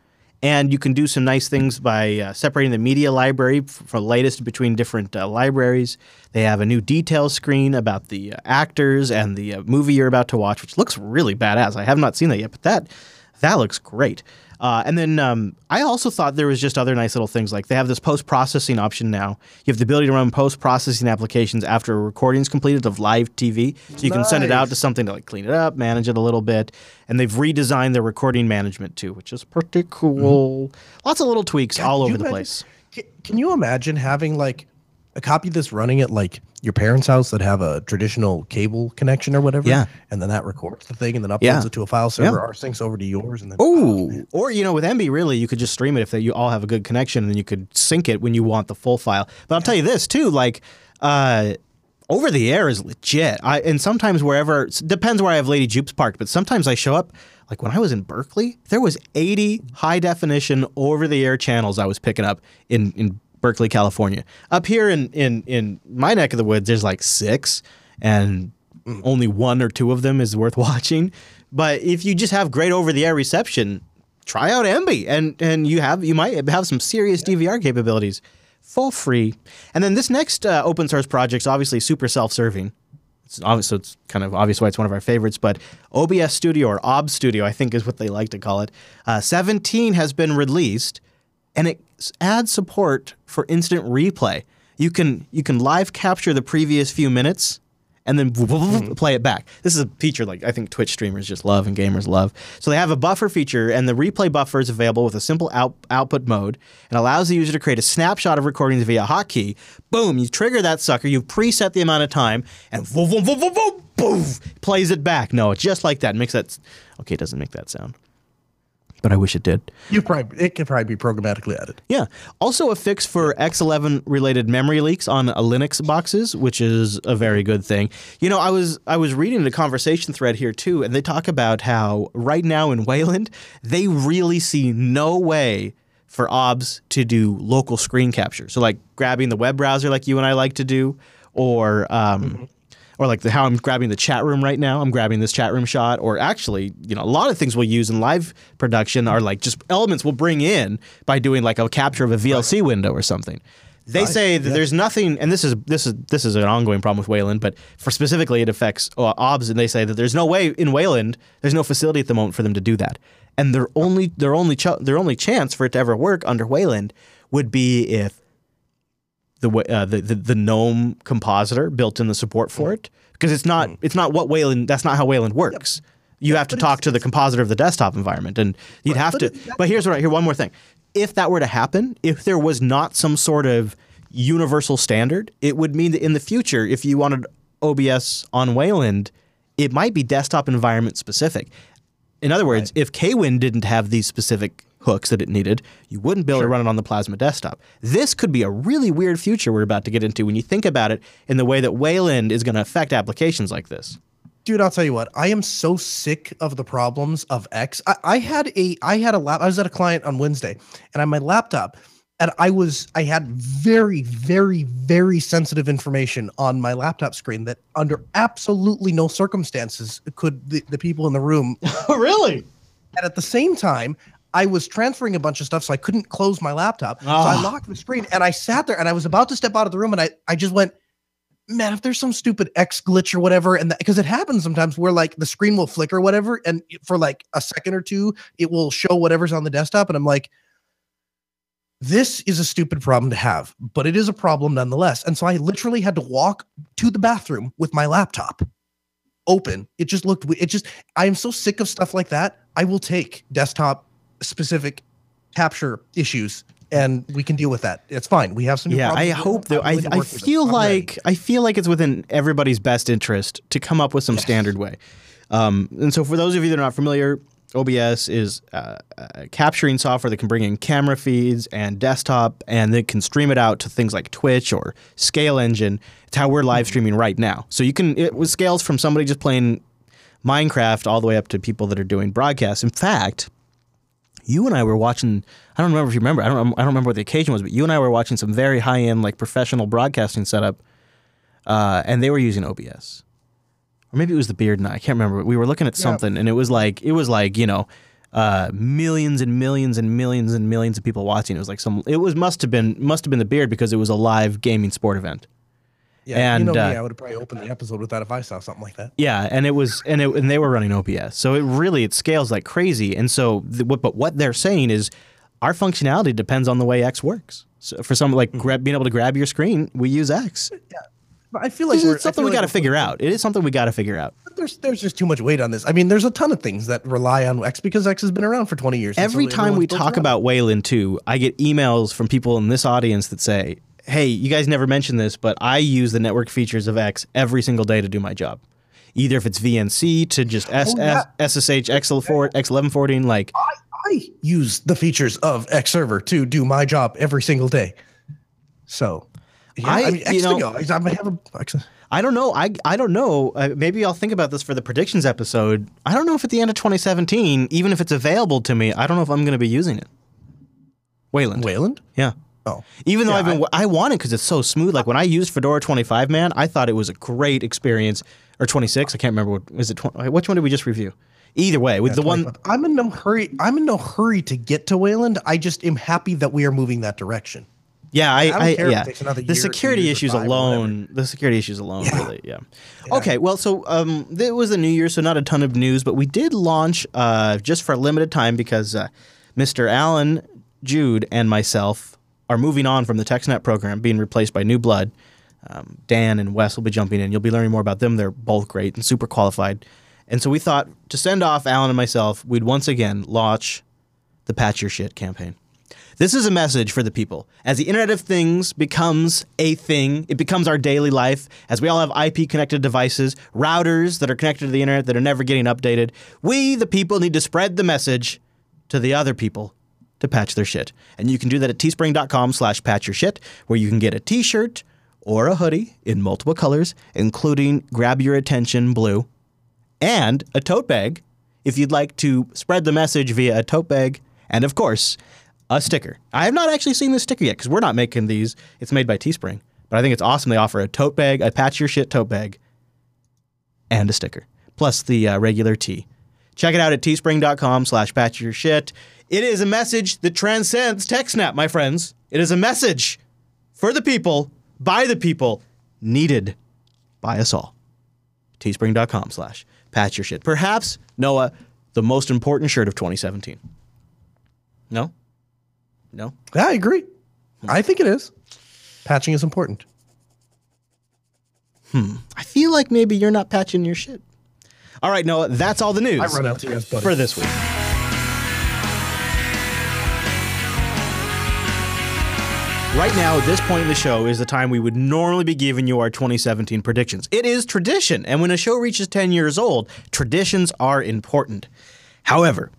And you can do some nice things by uh, separating the media library for latest between different uh, libraries. They have a new detail screen about the uh, actors and the uh, movie you're about to watch, which looks really badass. I have not seen that yet, but that that looks great. Uh, and then um, I also thought there was just other nice little things like they have this post processing option now. You have the ability to run post processing applications after a recording is completed of live TV, so you can send it out to something to like clean it up, manage it a little bit, and they've redesigned their recording management too, which is pretty cool. Lots of little tweaks all over the imagine- place. Can, can you imagine having like a copy of this running at like your parents' house that have a traditional cable connection or whatever? Yeah. And then that records the thing and then uploads Yeah. it to a file server, or syncs over to yours, and then Oh, or you know, with Emby, really, you could just stream it if they, you all have a good connection, and then you could sync it when you want the full file. But I'll tell you this too, like. Uh, over the air is legit. I and sometimes wherever depends where I have Lady Jupes parked, but sometimes I show up. Like when I was in Berkeley, there was 80 high definition over the air channels I was picking up in in Berkeley, California. Up here in in in my neck of the woods, there's like six, and only one or two of them is worth watching. But if you just have great over the air reception, try out Emby, and and you have you might have some serious DVR capabilities for free. And then this next uh, open source project is obviously super self serving. It's obvious, so it's kind of obvious why it's one of our favorites. But OBS Studio or OB Studio, I think, is what they like to call it. Uh, 17 has been released, and it adds support for instant replay. You can you can live capture the previous few minutes and then play it back. This is a feature like I think Twitch streamers just love and gamers love. So they have a buffer feature, and the replay buffer is available with a simple out, output mode and allows the user to create a snapshot of recordings via hotkey. Boom! You trigger that sucker. You preset the amount of time, and boom, boom, boom, boom, boom, boom, plays it back. No, it's just like that. Makes that. Okay, it doesn't make that sound, but I wish it did. you probably it could probably be programmatically added. Yeah. Also, a fix for X11 related memory leaks on Linux boxes, which is a very good thing. You know, I was I was reading the conversation thread here too, and they talk about how right now in Wayland they really see no way for OBS to do local screen capture. So like grabbing the web browser, like you and I like to do, or um, or like the, how I'm grabbing the chat room right now. I'm grabbing this chat room shot, or actually, you know, a lot of things we'll use in live production are like just elements we'll bring in by doing like a capture of a VLC window or something. They say that there's nothing, and this is this is this is an ongoing problem with Wayland, but for specifically it affects uh, OBS, and they say that there's no way in Wayland, there's no facility at the moment for them to do that, and their only their only ch- their only chance for it to ever work under Wayland would be if the wa- uh, the, the the GNOME compositor built in the support for it because it's not it's not what Wayland that's not how Wayland works. You have to talk to the compositor of the desktop environment, and you'd have but to. But here's what I here one more thing: if that were to happen, if there was not some sort of universal standard, it would mean that in the future, if you wanted OBS on Wayland, it might be desktop environment specific. In other words, if KWin didn't have these specific hooks that it needed, you wouldn't be able to run it on the Plasma desktop. This could be a really weird future we're about to get into when you think about it in the way that Wayland is going to affect applications like this. Dude, I'll tell you what. I am so sick of the problems of X. I, I had a I had a lap. I was at a client on Wednesday, and on my laptop, and I was I had very very very sensitive information on my laptop screen that under absolutely no circumstances could the, the people in the room. really? And at the same time, I was transferring a bunch of stuff, so I couldn't close my laptop. So I Ah. locked the screen, and I sat there, and I was about to step out of the room, and I I just went man, if there's some stupid X glitch or whatever, and because it happens sometimes where like the screen will flicker or whatever, and for like a second or two, it will show whatever's on the desktop, and I'm like, this is a stupid problem to have, but it is a problem nonetheless. And so I literally had to walk to the bathroom with my laptop open. It just looked, it just, I am so sick of stuff like that. I will take desktop specific capture issues and we can deal with that. It's fine. We have some. Yeah, I hope that I'm I, I work with them. feel like I feel like it's within everybody's best interest to come up with some standard way. Um, and so, for those of you that are not familiar, OBS is uh, uh, capturing software that can bring in camera feeds and desktop, and they can stream it out to things like Twitch or Scale Engine. It's how we're live streaming right now. So you can it was scales from somebody just playing Minecraft all the way up to people that are doing broadcasts. In fact, you and I were watching. I don't remember if you remember. I don't. I don't remember what the occasion was, but you and I were watching some very high end, like professional broadcasting setup, uh, and they were using OBS. or maybe it was the beard and I, I can't remember. We were looking at something, and it was like it was like you know, uh, millions and millions and millions and millions of people watching. It was like some. It was must have been must have been the beard because it was a live gaming sport event. Yeah, And, you know me, uh, I would have probably opened the episode with that if I saw something like that. Yeah, and it was and it and they were running OBS, so it really it scales like crazy. And so, the, what, but what they're saying is, our functionality depends on the way X works. So for some like grab, being able to grab your screen, we use X. Yeah. But I feel like It's something we like got to figure out. It is something we got to figure out. There's there's just too much weight on this. I mean, there's a ton of things that rely on X because X has been around for 20 years. Every time we talk around about Wayland 2, I get emails from people in this audience that say, "Hey, you guys never mentioned this, but I use the network features of X every single day to do my job." Either if it's VNC to just S- Oh, yeah. SSH XL4 X1114 like I use the features of X server to do my job every single day. So, yeah, I- I, mean, you know-. I I have a X. I don't know. I I don't know. Uh, maybe I'll think about this for the predictions episode. I don't know if at the end of 2017, even if it's available to me, I don't know if I'm going to be using it. Wayland. Wayland. Yeah. Oh, Even though Yeah, I've been, I, want it because it's so smooth. Like when I used Fedora 25, man, I thought it was a great experience. Or 26, I can't remember what is it. 20, which one did we just review? Either way, with the one, I'm in no hurry. I'm in no hurry to get to Wayland. I just am happy that we are moving that direction. yeah, I, I, it yeah. another The security issues alone, the security issues alone, really, yeah. Okay, well, so um, it was the new year, so not a ton of news, but we did launch uh, just for a limited time because uh, Mr. Allan, Jude, and myself are moving on from the TechSnap program, being replaced by New Blood. Um, Dan and Wes will be jumping in. You'll be learning more about them. They're both great and super qualified. And so we thought to send off Allan and myself, we'd once again launch the Patch Your Shit campaign. This is a message for the people. As the Internet of Things becomes a thing, it becomes our daily life, as we all have IP connected devices, routers that are connected to the Internet that are never getting updated, we, the people, need to spread the message to the other people to patch their shit. And you can do that at teespring.com slash patch your shit, where you can get a t shirt or a hoodie in multiple colors, including Grab Your Attention Blue, and a tote bag if you'd like to spread the message via a tote bag, and of course, a sticker. I have not actually seen this sticker yet because we're not making these. It's made by Teespring, but I think it's awesome. They offer a tote bag, a patch your shit tote bag, and a sticker, plus the uh, regular tee. Check it out at teespring.com slash patch your shit. It is a message that transcends TechSnap, my friends. It is a message for the people, by the people, needed by us all teespring.com slash patch your shit. Perhaps, Noah, the most important shirt of 2017. No? No? Yeah, I agree. I think it is. Patching is important. Hmm. I feel like maybe you're not patching your shit. All right, Noah, that's all the news I run out to you guys, buddy. for this week. Right now, at this point in the show, is the time we would normally be giving you our 2017 predictions. It is tradition, and when a show reaches 10 years old, traditions are important. However,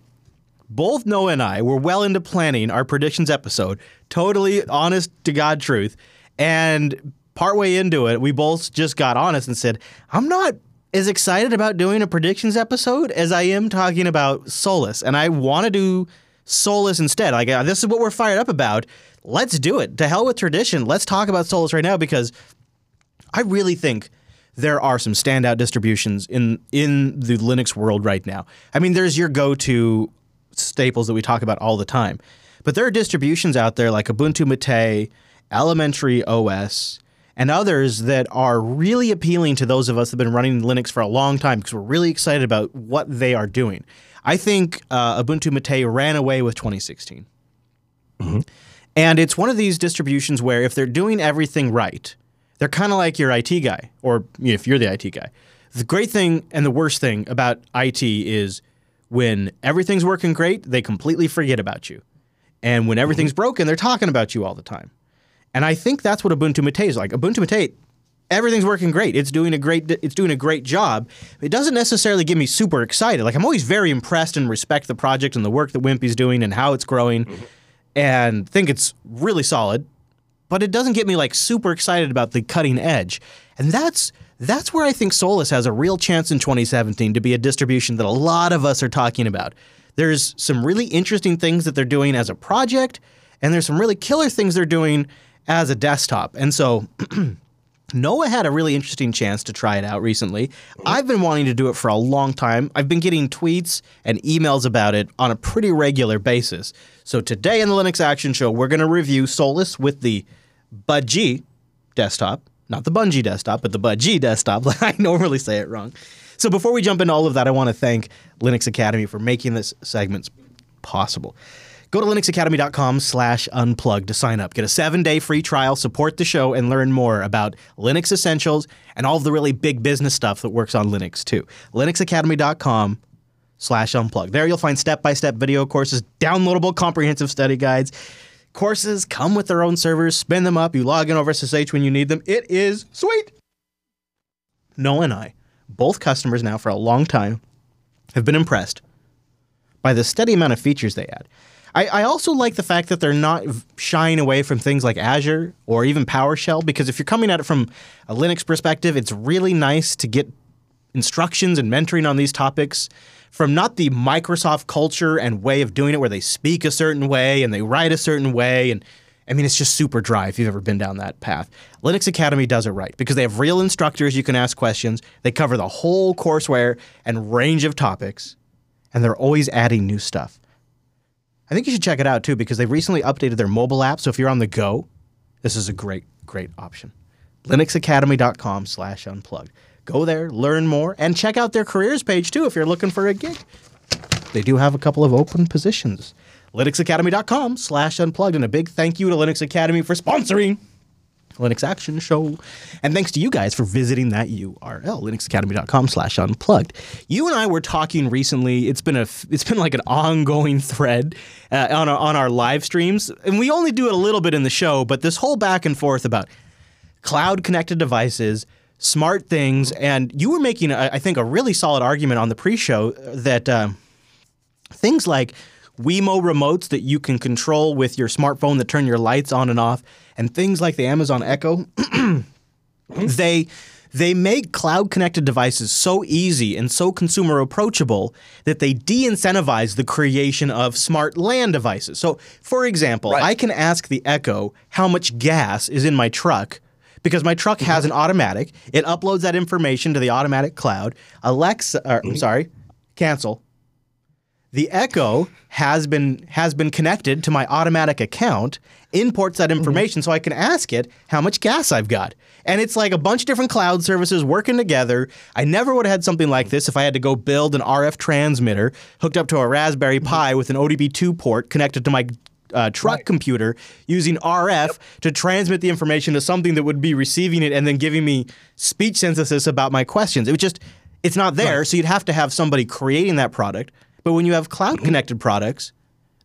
both Noah and I were well into planning our predictions episode, totally honest to God truth. And partway into it, we both just got honest and said, I'm not as excited about doing a predictions episode as I am talking about Solus. And I want to do Solus instead. Like, uh, this is what we're fired up about. Let's do it. To hell with tradition. Let's talk about Solus right now because I really think there are some standout distributions in in the Linux world right now. I mean, there's your go-to staples that we talk about all the time, but there are distributions out there like Ubuntu Mate, Elementary OS, and others that are really appealing to those of us that have been running Linux for a long time because we're really excited about what they are doing. I think uh, Ubuntu Mate ran away with 2016. And it's one of these distributions where if they're doing everything right, they're kind of like your IT guy, or if you're the IT guy. The great thing and the worst thing about IT is when everything's working great, they completely forget about you. And when everything's broken, they're talking about you all the time. And I think that's what Ubuntu Mate is like. Ubuntu Mate, everything's working great. It's doing a great it's doing a great job. It doesn't necessarily get me super excited. Like I'm always very impressed and respect the project and the work that Wimpy's doing and how it's growing mm-hmm. and think it's really solid, but it doesn't get me like super excited about the cutting edge. And that's that's where I think Solus has a real chance in 2017 to be a distribution that a lot of us are talking about. There's some really interesting things that they're doing as a project, and there's some really killer things they're doing as a desktop. And so Noah had a really interesting chance to try it out recently. I've been wanting to do it for a long time. I've been getting tweets and emails about it on a pretty regular basis. So today in the Linux Action Show, we're going to review Solus with the Budgie desktop, not the Bungie desktop, but the Budgie desktop. I normally say it wrong. So before we jump into all of that, I want to thank Linux Academy for making this segment possible. Go to linuxacademy.com slash unplug to sign up. Get a seven-day free trial, support the show, and learn more about Linux essentials and all of the really big business stuff that works on Linux too. linuxacademy.com slash unplug. There you'll find step-by-step video courses, downloadable comprehensive study guides. Courses come with their own servers. Spin them up. You log in over SSH when you need them. It is sweet. Noah and I, both customers now for a long time, have been impressed by the steady amount of features they add. I, I, also like the fact that they're not shying away from things like Azure or even PowerShell because if you're coming at it from a Linux perspective, it's really nice to get instructions and mentoring on these topics from not the Microsoft culture and way of doing it where they speak a certain way and they write a certain way and I mean, it's just super dry if you've ever been down that path. Linux Academy does it right because they have real instructors you can ask questions. They cover the whole courseware and range of topics, and they're always adding new stuff. I think you should check it out too because they've recently updated their mobile app. So if you're on the go, this is a great, great option. linuxacademy.com slash unplugged. Go there, learn more, and check out their careers page too if you're looking for a gig. They do have a couple of open positions. linuxacademy.com slash unplugged. And a big thank you to Linux Academy for sponsoring Linux Action Show. And thanks to you guys for visiting that URL, linuxacademy.com slash unplugged. You and I were talking recently. It's been a it's been like an ongoing thread uh, on, our, on our live streams. And we only do it a little bit in the show, but this whole back and forth about cloud connected devices, smart things, and you were making, I think, a really solid argument on the pre-show that uh, things like Wemo remotes that you can control with your smartphone that turn your lights on and off, and things like the Amazon Echo, they they make cloud connected devices so easy and so consumer approachable that they de-incentivize the creation of smart LAN devices. So, for example, right. I can ask the Echo how much gas is in my truck because my truck has an automatic. It uploads that information to the automatic cloud. Alexa, or, I'm mm-hmm. sorry, cancel the Echo has been has been connected to my automatic account, imports that mm-hmm. information mm-hmm. so I can ask it how much gas I've got. And it's like a bunch of different cloud services working together. I never would have had something like this if I had to go build an RF transmitter hooked up to a Raspberry mm-hmm. Pi with an ODB2 port connected to my uh, truck right. computer using RF yep. to transmit the information to something that would be receiving it and then giving me speech synthesis about my questions. It was just, it's not there. Right. So you'd have to have somebody creating that product but when you have cloud connected products,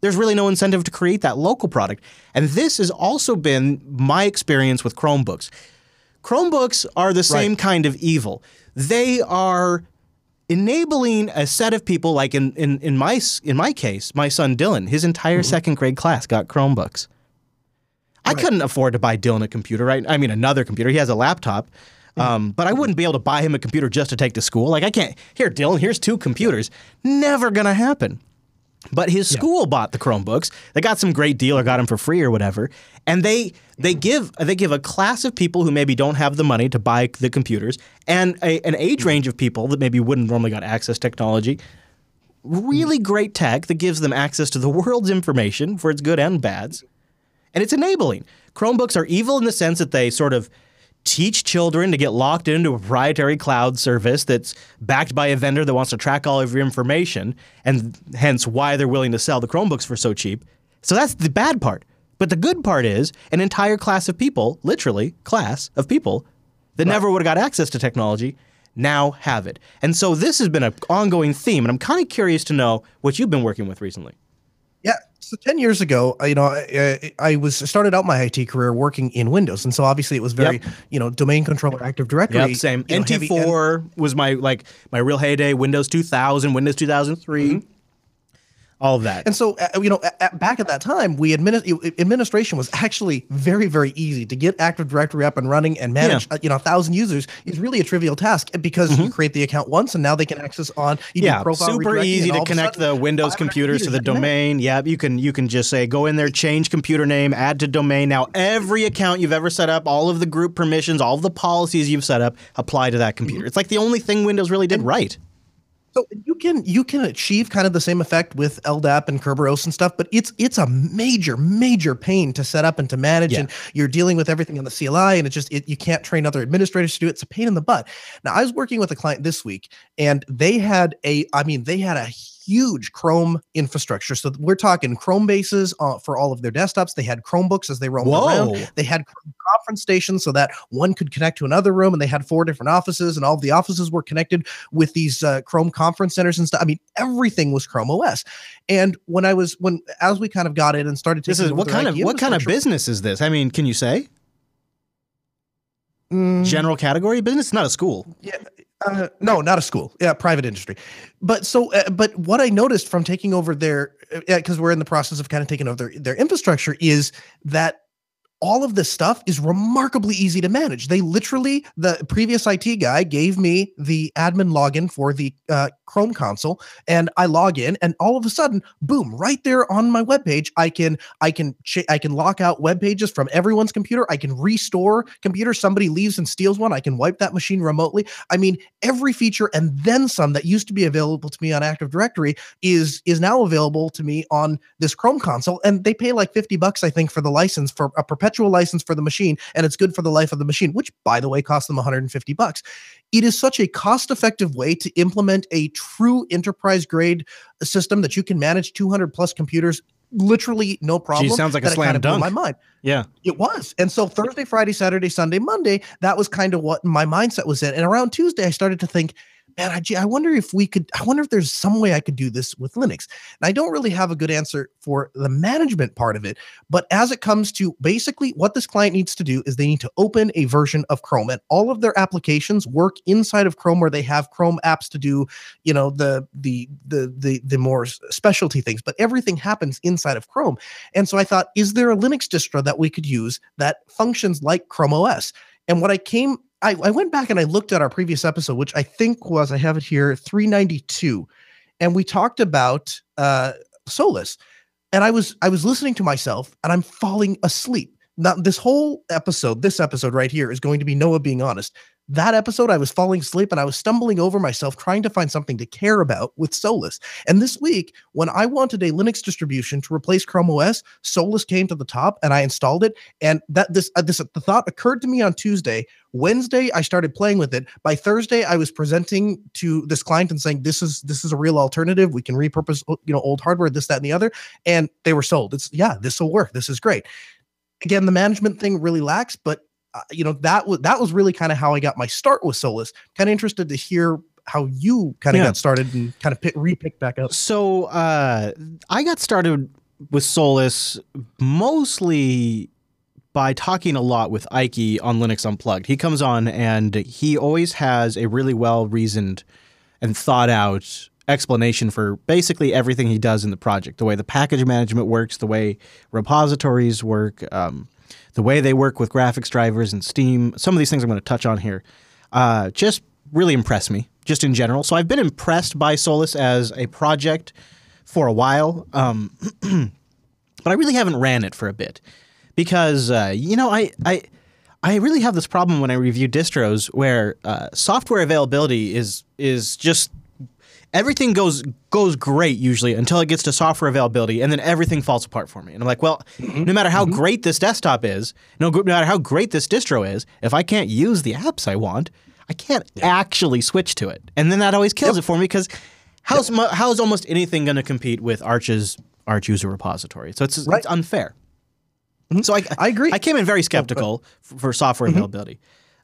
there's really no incentive to create that local product. And this has also been my experience with Chromebooks. Chromebooks are the same right. kind of evil. They are enabling a set of people like in, in, in my in my case, my son Dylan, his entire mm-hmm. second grade class got Chromebooks. Right. I couldn't afford to buy Dylan a computer, right? I mean another computer. He has a laptop. Um, but I wouldn't be able to buy him a computer just to take to school. Like I can't. Here, Dylan. Here's two computers. Never gonna happen. But his school yeah. bought the Chromebooks. They got some great deal or got them for free or whatever. And they they give they give a class of people who maybe don't have the money to buy the computers and a, an age range of people that maybe wouldn't normally got access technology. Really great tech that gives them access to the world's information for its good and bads. And it's enabling. Chromebooks are evil in the sense that they sort of teach children to get locked into a proprietary cloud service that's backed by a vendor that wants to track all of your information, and hence why they're willing to sell the Chromebooks for so cheap. So that's the bad part. But the good part is an entire class of people, literally class of people, that right. never would have got access to technology now have it. And so this has been an ongoing theme, and I'm kind of curious to know what you've been working with recently. So 10 years ago, you know, I, I, was started out my IT career working in Windows. And so obviously it was very, yep. you know, domain controller Active Directory. Yep, same. NT4 was my like my real heyday, Windows 2000, Windows 2003. Mm-hmm. All of that. And so, uh, you know, back at that time, we admini- administration was actually very, very easy to get Active Directory up and running and manage. Yeah. Uh, you know, a thousand users is really a trivial task because mm-hmm. you create the account once and now they can access on. yeah, super easy to connect the Windows computers to the domain. Yeah, you can you can just say go in there, change computer name, add to domain. Now every account you've ever set up, all of the group permissions, all of the policies you've set up apply to that computer. Mm-hmm. It's like the only thing Windows really did and, right. So you can you can achieve kind of the same effect with LDAP and Kerberos and stuff, but it's it's a major major pain to set up and to manage, yeah. and you're dealing with everything on the CLI, and it just it, you can't train other administrators to do it. It's a pain in the butt. Now I was working with a client this week, and they had a I mean they had a huge Chrome infrastructure. So we're talking Chrome bases uh, for all of their desktops. They had Chromebooks as they roamed Whoa. around. They had conference stations so that one could connect to another room, and they had four different offices, and all of the offices were connected with these uh, Chrome conference centers and stuff. I mean, everything was Chrome OS. And when I was when as we kind of got in and started, to this is what kind of what kind of business is this? I mean, can you say? Mm. General category business, not a school. Yeah, uh, no, not a school. Yeah, private industry. But so, uh, but what I noticed from taking over their, because uh, we're in the process of kind of taking over their, their infrastructure, is that all of this stuff is remarkably easy to manage. They literally, the previous IT guy gave me the admin login for the uh, Chrome console, and I log in, and all of a sudden, boom, right there on my webpage, I can I can ch- I can lock out web pages from everyone's computer. I can restore computers. Somebody leaves and steals one, I can wipe that machine remotely. I mean, every feature and then some that used to be available to me on Active Directory is is now available to me on this Chrome console, and they pay like fifty bucks, I think, for the license for a perpetual perpetual license for the machine and it's good for the life of the machine, which by the way costs them 150 bucks. It is such a cost-effective way to implement a true enterprise grade system that you can manage 200 plus computers literally no problem. Gee, sounds like a slam kind of dunk. my mind. Yeah, it was. And so Thursday, Friday, Saturday, Sunday, Monday, that was kind of what my mindset was in. And around Tuesday, I started to think, man, I, I wonder if we could, I wonder if there's some way I could do this with Linux. And I don't really have a good answer for the management part of it. But as it comes to basically what this client needs to do is they need to open a version of Chrome and all of their applications work inside of Chrome where they have Chrome apps to do, you know, the, the, the, the, the more specialty things, but everything happens inside of Chrome. And so I thought, is there a Linux distro that we could use that functions like Chrome OS? And what I came I, I went back and I looked at our previous episode, which I think was I have it here 392, and we talked about uh, Solus, and I was I was listening to myself and I'm falling asleep. Now this whole episode, this episode right here, is going to be Noah being honest that episode, I was falling asleep and I was stumbling over myself trying to find something to care about with Solus. And this week, when I wanted a Linux distribution to replace Chrome OS, Solus came to the top and I installed it. And that this uh, this the thought occurred to me on Tuesday. Wednesday, I started playing with it. By Thursday, I was presenting to this client and saying, "This is this is a real alternative. We can repurpose you know old hardware, this, that, and the other." And they were sold. It's yeah, this will work. This is great again the management thing really lacks but uh, you know that was that was really kind of how I got my start with Solus. Kind of interested to hear how you kind of yeah. got started and kind of pick, re-picked back up. So uh, I got started with Solus mostly by talking a lot with Ikey on Linux Unplugged. He comes on and he always has a really well reasoned and thought out explanation for basically everything he does in the project the way the package management works, the way repositories work. Um, the way they work with graphics drivers and Steam, some of these things I'm going to touch on here, uh, just really impress me, just in general. So I've been impressed by Solus as a project for a while, um, but I really haven't ran it for a bit because uh, you know I I. I really have this problem when I review distros where uh, software availability is is just everything goes goes great usually until it gets to software availability, and then everything falls apart for me. And I'm like, well, mm-hmm. no matter how mm-hmm. great this desktop is, no, no matter how great this distro is, if I can't use the apps I want, I can't yeah. actually switch to it. And then that always kills yep. it for me because how's yep. how's almost anything going to compete with Arch's Arch user repository? So it's, right. it's unfair. Mm-hmm. So I, I agree. I came in very skeptical oh, for, for, software mm-hmm. availability.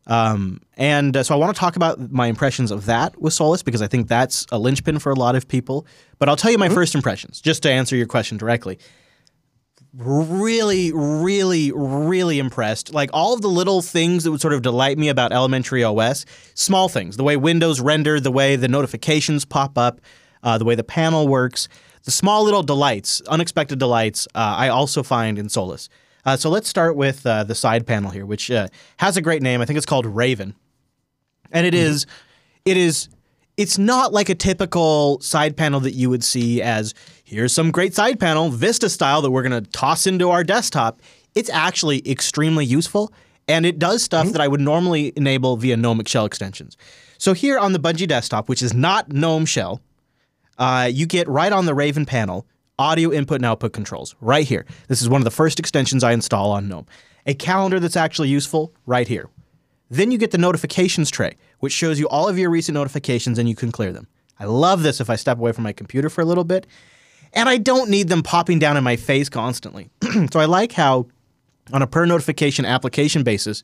Um, and uh, so I want to talk about my impressions of that with Solus because I think that's a linchpin for a lot of people. But I'll tell you my mm-hmm. first impressions just to answer your question directly. Really, really, really impressed. Like all of the little things that would sort of delight me about elementary OS, small things, the way Windows render, the way the notifications pop up, uh, the way the panel works. the small little delights, unexpected delights, uh, I also find in Solus. Uh, so let's start with uh, the side panel here, which uh, has a great name. I think it's called Raven, and it is, it is, it's not like a typical side panel that you would see as here's some great side panel Vista style that we're going to toss into our desktop. It's actually extremely useful, and it does stuff that I would normally enable via GNOME Shell extensions. So here on the Bungie desktop, which is not GNOME Shell, uh, you get right on the Raven panel audio input and output controls right here. This is one of the first extensions I install on GNOME. A calendar that's actually useful right here. Then you get the notifications tray, which shows you all of your recent notifications and you can clear them. I love this if I step away from my computer for a little bit. And I don't need them popping down in my face constantly. so I like how, on a per notification application basis,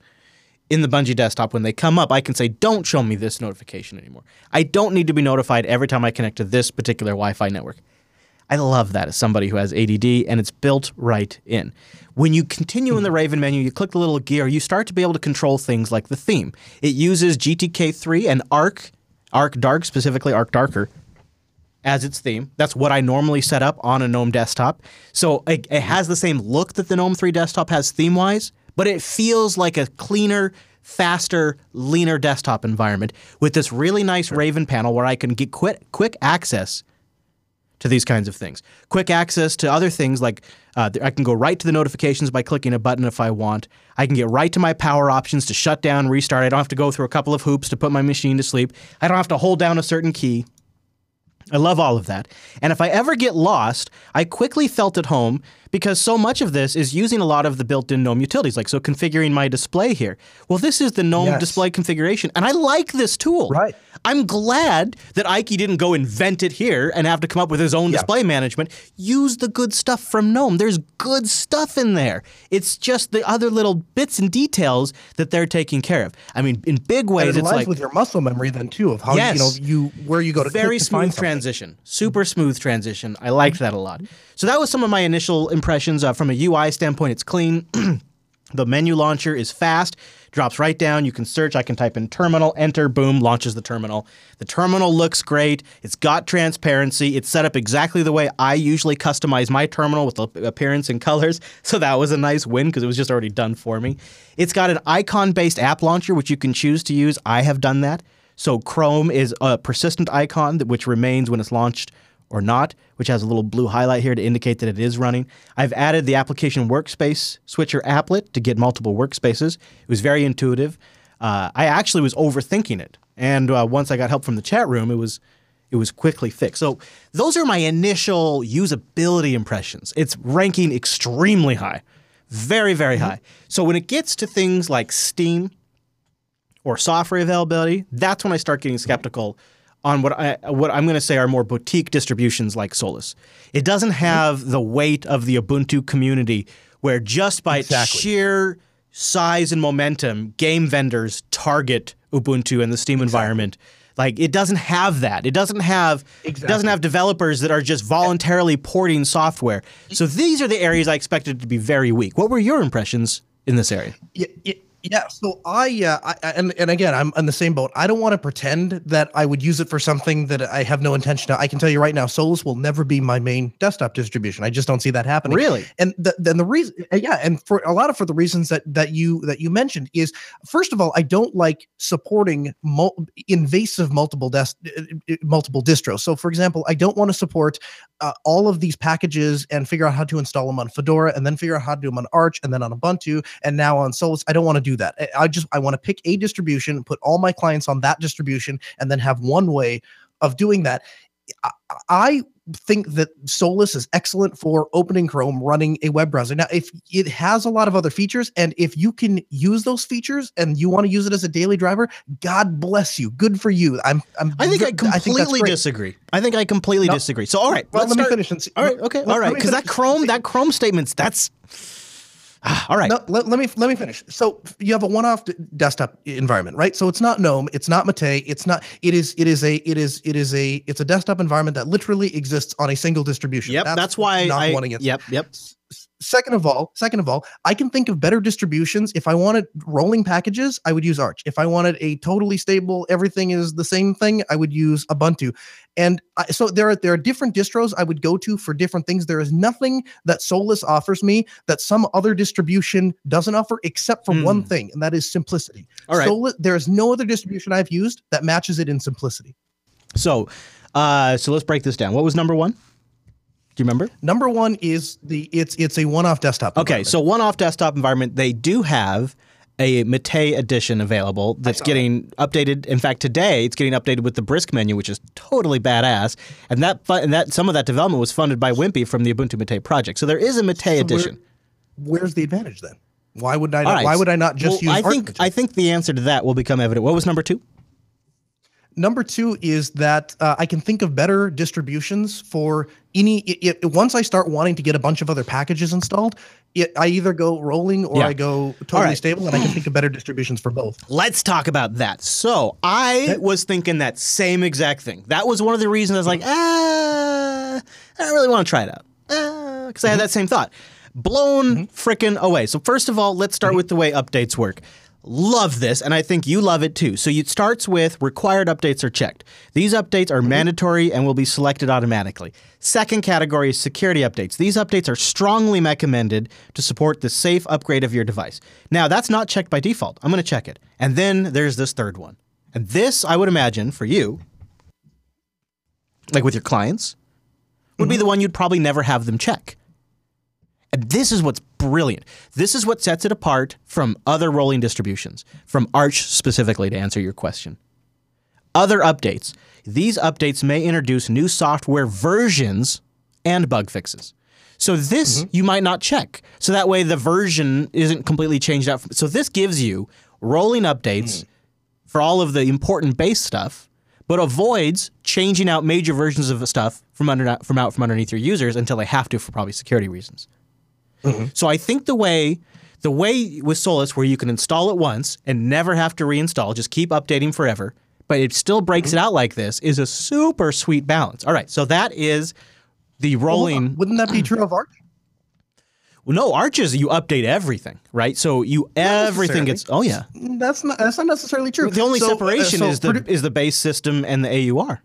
in the Bungie desktop, when they come up, I can say, don't show me this notification anymore. I don't need to be notified every time I connect to this particular Wi Fi network. I love that as somebody who has ADD, and it's built right in. When you continue in the mm-hmm. Raven menu, you click the little gear, you start to be able to control things like the theme. It uses GTK3 and Arc, Arc Dark, specifically Arc Darker, as its theme. That's what I normally set up on a GNOME desktop. So it, it has the same look that the GNOME 3 desktop has theme wise, but it feels like a cleaner, faster, leaner desktop environment with this really nice Raven panel where I can get quick, quick access to these kinds of things. Quick access to other things like uh, I can go right to the notifications by clicking a button if I want. I can get right to my power options to shut down, restart. I don't have to go through a couple of hoops to put my machine to sleep. I don't have to hold down a certain key. I love all of that. And if I ever get lost, I quickly felt at home because so much of this is using a lot of the built-in GNOME utilities, like so configuring my display here. Well, this is the GNOME Yes. display configuration, and I like this tool. Right. I'm glad that Ikey didn't go invent it here and have to come up with his own Yeah. display management. Use the good stuff from GNOME. There's good stuff in there. It's just the other little bits and details that they're taking care of. I mean, in big ways, And it it's like with your muscle memory then too of how Yes. you know you where you go to very to smooth something. transition, super smooth transition. I liked that a lot. So that was some of my initial impressions. Uh, from a UI standpoint, it's clean. the menu launcher is fast, drops right down. You can search. I can type in terminal, enter, boom, launches the terminal. The terminal looks great. It's got transparency. It's set up exactly the way I usually customize my terminal with the appearance and colors. So that was a nice win because it was just already done for me. It's got an icon based app launcher, which you can choose to use. I have done that. So Chrome is a persistent icon which remains when it's launched or not, which has a little blue highlight here to indicate that it is running. I've added the application workspace switcher applet to get multiple workspaces. It was very intuitive. Uh, I actually was overthinking it, and uh, once I got help from the chat room, it was it was quickly fixed. So those are my initial usability impressions. It's ranking extremely high, very very high. So when it gets to things like Steam, or software availability, that's when I start getting skeptical on what I what I'm going to say are more boutique distributions like Solus. It doesn't mm-hmm. have the weight of the Ubuntu community where just by its sheer size and momentum, game vendors target Ubuntu and the Steam environment. Like it doesn't have that. It doesn't have it doesn't have developers that are just voluntarily porting software. So these are the areas I expected to be very weak. What were your impressions in this area? Yeah, yeah. So I, uh, I and and again, I'm on the same boat. I don't want to pretend that I would use it for something that I have no intention to. I can tell you right now, Solus will never be my main desktop distribution. I just don't see that happening. Really? And the, then the reason, uh, yeah, and for a lot of for the reasons that that you that you mentioned is first of all, I don't like supporting mul- invasive multiple des- uh, uh, multiple distros. So, for example, I don't want to support uh, all of these packages and figure out how to install them on Fedora and then figure out how to do them on Arch and then on Ubuntu and now on Solus. I don't want to do that. I- I just I want to pick a distribution, put all my clients on that distribution, and then have one way of doing that. I, I think that Solus is excellent for opening Chrome, running a web browser. Now, if it has a lot of other features, and if you can use those features and you want to use it as a daily driver, God bless you. Good for you. I'm. I'm I think I ver- that's completely disagree. I think I completely No. disagree. So all right, Well, let's let me start. finish. And see, All right, okay, all right, because that. Chrome, that Chrome statements, that's Ah, all right. No, let, let me let me finish. So you have a one-off d- desktop environment, right? So it's not GNOME, it's not Mate, it's not. It is it is a it is it is a it's a desktop environment that literally exists on a single distribution. Yep, that's, why not I. one against. Yep, yep. Second of all, second of all, I can think of better distributions. If I wanted rolling packages, I would use Arch. If I wanted a totally stable, everything is the same thing, I would use Ubuntu. And I, so there are there are different distros I would go to for different things. There is nothing that Solus offers me that some other distribution doesn't offer, except for one Hmm. thing, and that is simplicity. All right. Solus, there is no other distribution I've used that matches it in simplicity. So, uh, so let's break this down. What was number one? Do you remember? Number one is the it's it's a one-off desktop. Okay, so one-off desktop environment. They do have a Mate edition available that's getting updated. In fact, today it's getting updated with the Brisk menu, which is totally badass. And that fu- and that some of that development was funded by Wimpy from the Ubuntu Mate project. So there is a Mate edition. where's the advantage then? Why would I? Not, right, Why would I not just well, use? I think? I think the answer to that will become evident. What was number two? Number two is that uh, I can think of better distributions for any. It, it, once I start wanting to get a bunch of other packages installed, it, I either go rolling or Yeah. I go totally right. stable, and I can think of better distributions for both. Let's talk about that. So I was thinking that same exact thing. That was one of the reasons I was like, ah, I don't really want to try it out. Ah, because I had mm-hmm. that same thought. Blown mm-hmm. frickin' away. So first of all, let's start mm-hmm. with the way updates work. Love this, and I think you love it too. So it starts with required updates are checked. These updates are mm-hmm. mandatory and will be selected automatically. Second category is security updates. These updates are strongly recommended to support the safe upgrade of your device. Now, that's not checked by default. I'm going to check it. And then there's this third one. And this, I would imagine, for you, like with your clients, would be mm-hmm. the one you'd probably never have them check. And this is what's brilliant. This is what sets it apart from other rolling distributions, from Arch specifically to answer your question. Other updates. These updates may introduce new software versions and bug fixes. So this mm-hmm. you might not check. So that way the version isn't completely changed out. So this gives you rolling updates mm-hmm. for all of the important base stuff, but avoids changing out major versions of the stuff from under from out from underneath your users until they have to for probably security reasons. So I think the way the way with Solus where you can install it once and never have to reinstall, just keep updating forever, but it still breaks it out like this is a super sweet balance. All right, so that is the rolling Wouldn't that be true of Arch? well, no, arches you update everything, right? So you everything gets oh yeah. That's not. That's not necessarily true. The only So, uh, separation so is the produ- is the base system and the AUR.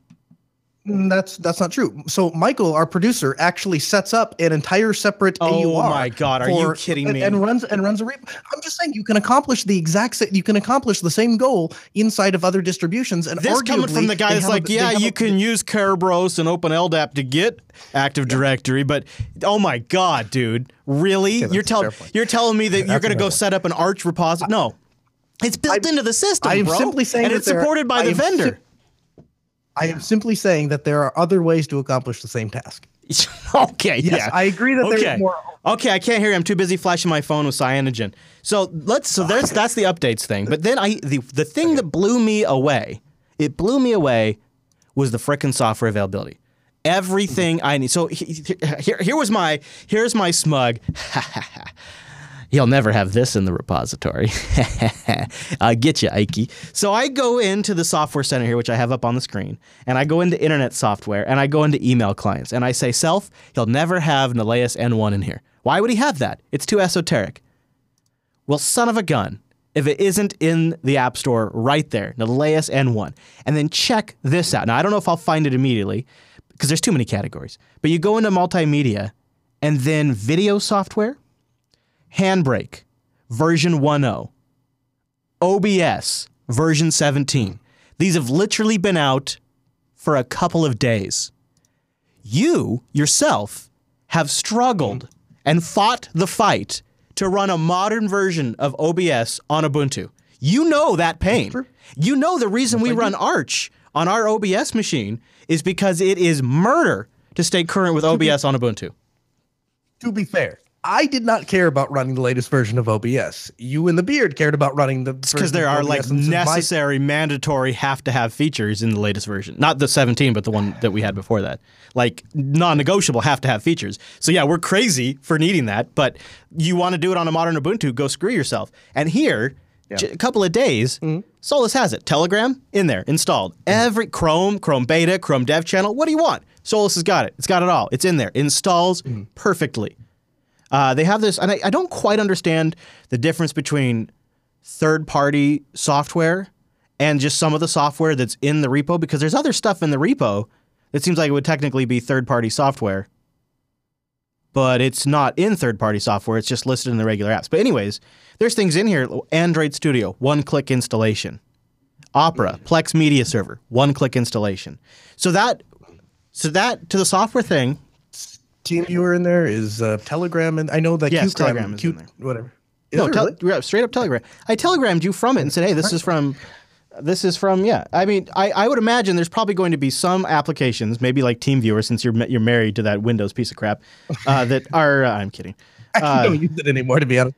Mm, That's that's not true. So Michael, our producer, actually sets up an entire separate Oh AUR. my God, are you kidding and, me? And runs and runs a re- I'm just saying you can accomplish the exact sa- you can accomplish the same goal inside of other distributions. And This coming from the guy that's have a- like, yeah, you a- can use Kerberos and Open LDAP to get Active Directory, but oh my god, dude, really? that's you're telling you're telling me that you're going to go set up an Arch repository? No, it's built into the system, I am bro. simply saying and it's supported by I the vendor. I am simply saying that there are other ways to accomplish the same task. okay, Yes, yeah. I agree that okay. there's more. Okay, I can't hear you. I'm too busy flashing my phone with cyanogen. So let's. So there's that's the updates thing. But then I the the thing that blew me away, it blew me away, was the frickin' software availability. Everything I need. So he- he- here here was my here's my smug. You'll never have this in the repository. I get you, Ikey. So I go into the software center here, which I have up on the screen, and I go into internet software and I go into email clients and I say, self, he'll never have Nylas N1 in here. Why would he have that? It's too esoteric. Well, son of a gun, if it isn't in the App Store right there, Nylas N1, and then check this out. Now, I don't know if I'll find it immediately because there's too many categories, but you go into multimedia and then video software, Handbrake, version 1.0, OBS, version 17. These have literally been out for a couple of days. You yourself have struggled and fought the fight to run a modern version of OBS on Ubuntu. You know that pain. You know the reason we run Arch on our OBS machine is because it is murder to stay current with OBS on Ubuntu. To be fair, I did not care about running the latest version of OBS. You and the beard cared about running the because there are like necessary, mandatory, have to have features in the latest version. Not the 17, but the one that we had before that. Like non negotiable, have to have features. So yeah, we're crazy for needing that, but you want to do it on a modern Ubuntu, go screw yourself. And here, j- a couple of days, mm-hmm. Solus has it. Telegram in there, installed. Mm-hmm. Every Chrome, Chrome Beta, Chrome Dev Channel. What do you want? Solus has got it. It's got it all. It's in there. Installs mm-hmm. perfectly. Uh, they have this, and I, I don't quite understand the difference between third party software and just some of the software that's in the repo because there's other stuff in the repo that seems like it would technically be third party software, but it's not in third party software. It's just listed in the regular apps. But, anyways, there's things in here Android Studio, one click installation. Opera, Plex Media Server, one click installation. So that, so that to the software thing, TeamViewer in there is uh, Telegram, and I know that Yes, Qcram- Telegram is Q- in there. whatever. Is no, really? straight up Telegram. I telegrammed you from it and said, "Hey, this is from, this is from." Yeah, I mean, I, I would imagine there's probably going to be some applications, maybe like TeamViewer, since you're you're married to that Windows piece of crap, uh, that are. Uh, I'm kidding. I don't use it anymore, to be honest.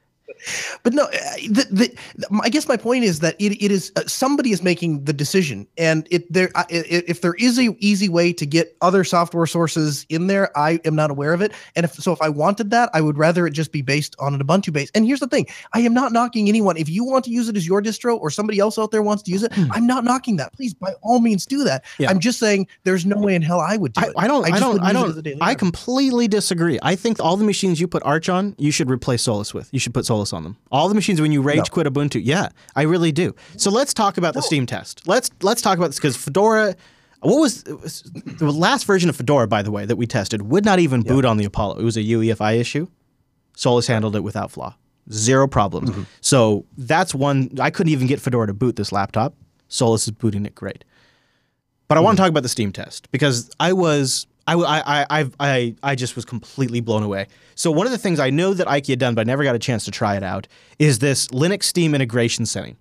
But no, uh, the, the, I guess my point is that it, it is uh, somebody is making the decision, and it there I- i- if there is a easy way to get other software sources in there, I am not aware of it. And if so, if I wanted that, I would rather it just be based on an Ubuntu base. And here's the thing: I am not knocking anyone. If you want to use it as your distro, or somebody else out there wants to use it, I'm not knocking that. Please, by all means, do that. Hmm. Yeah. I'm just saying there's no way in hell I would do I, it. I don't. I, just don't. I use it as a don't. I completely disagree. I think all the machines you put Arch on, you should replace Solus with. You should put Solus on them. All the machines when you rage quit Ubuntu. Yeah, I really do. So let's talk about the Steam test. Let's let's talk about this because Fedora. What was was- the last version of Fedora, by the way, that we tested would not even boot on the Apollo. It was a UEFI issue. Solus handled it without flaw, zero problems. Mm-hmm. So that's one. I couldn't even get Fedora to boot this laptop. Solus is booting it great. But I want to mm-hmm. talk about the Steam test because I was I I I I I just was completely blown away. So one of the things I know that Ikey had done, but I never got a chance to try it out, is this Linux Steam integration setting.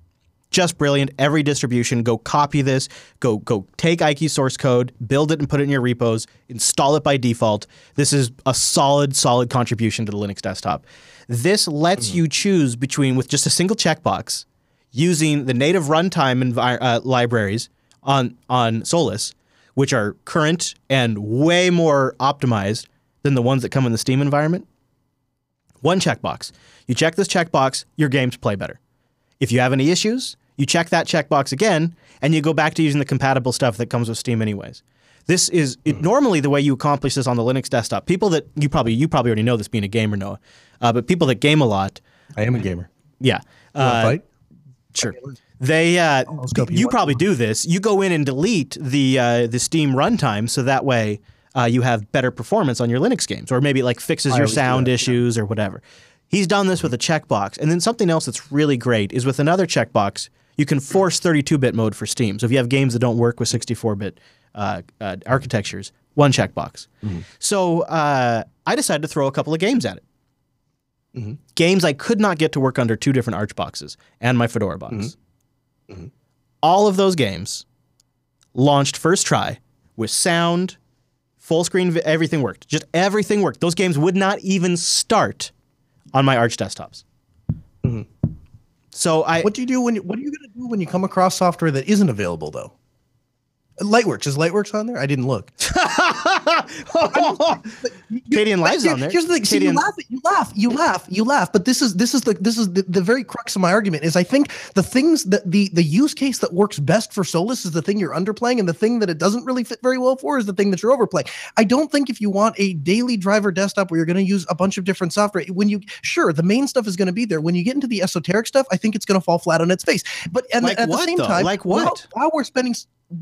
Just brilliant. Every distribution, go copy this, go go take Ikey source code, build it and put it in your repos, install it by default. This is a solid, solid contribution to the Linux desktop. This lets you choose between with just a single checkbox using the native runtime envi- uh, libraries on on Solus, which are current and way more optimized than the ones that come in the Steam environment. One checkbox. You check this checkbox, your games play better. If you have any issues, you check that checkbox again, and you go back to using the compatible stuff that comes with Steam, anyways. This is it, normally the way you accomplish this on the Linux desktop. People that you probably you probably already know this being a gamer, Noah, uh, but people that game a lot, I am a gamer. yeah, uh, fight? Sure. They, uh, you probably do this. You go in and delete the uh, the Steam runtime, so that way uh, you have better performance on your Linux games, or maybe it, like fixes your sound that, yeah. issues or whatever. He's done this with a checkbox, and then something else that's really great is with another checkbox. You can force 32-bit mode for Steam. So if you have games that don't work with 64-bit uh, uh, architectures, one checkbox. Mm-hmm. So uh, I decided to throw a couple of games at it Mm-hmm. games I could not get to work under two different Arch boxes and my Fedora box. Mm-hmm. All of those games launched first try with sound, full screen, everything worked. Just everything worked. Those games would not even start on my Arch desktops. Mm-hmm. So I What do you do when you, what are you going to do when you come across software that isn't available though? Lightworks is Lightworks on there? I didn't look. Kdenlive's on there. Here's the thing. You laugh, you laugh, you laugh, you laugh. But this is this is the this is the, the very crux of my argument. Is I think the things that the the use case that works best for Solus is the thing you're underplaying, and the thing that it doesn't really fit very well for is the thing that you're overplaying. I don't think if you want a daily driver desktop where you're going to use a bunch of different software, when you sure the main stuff is going to be there. When you get into the esoteric stuff, I think it's going to fall flat on its face. But and Like at what, the same though? time, Like while- what? While, we're spending.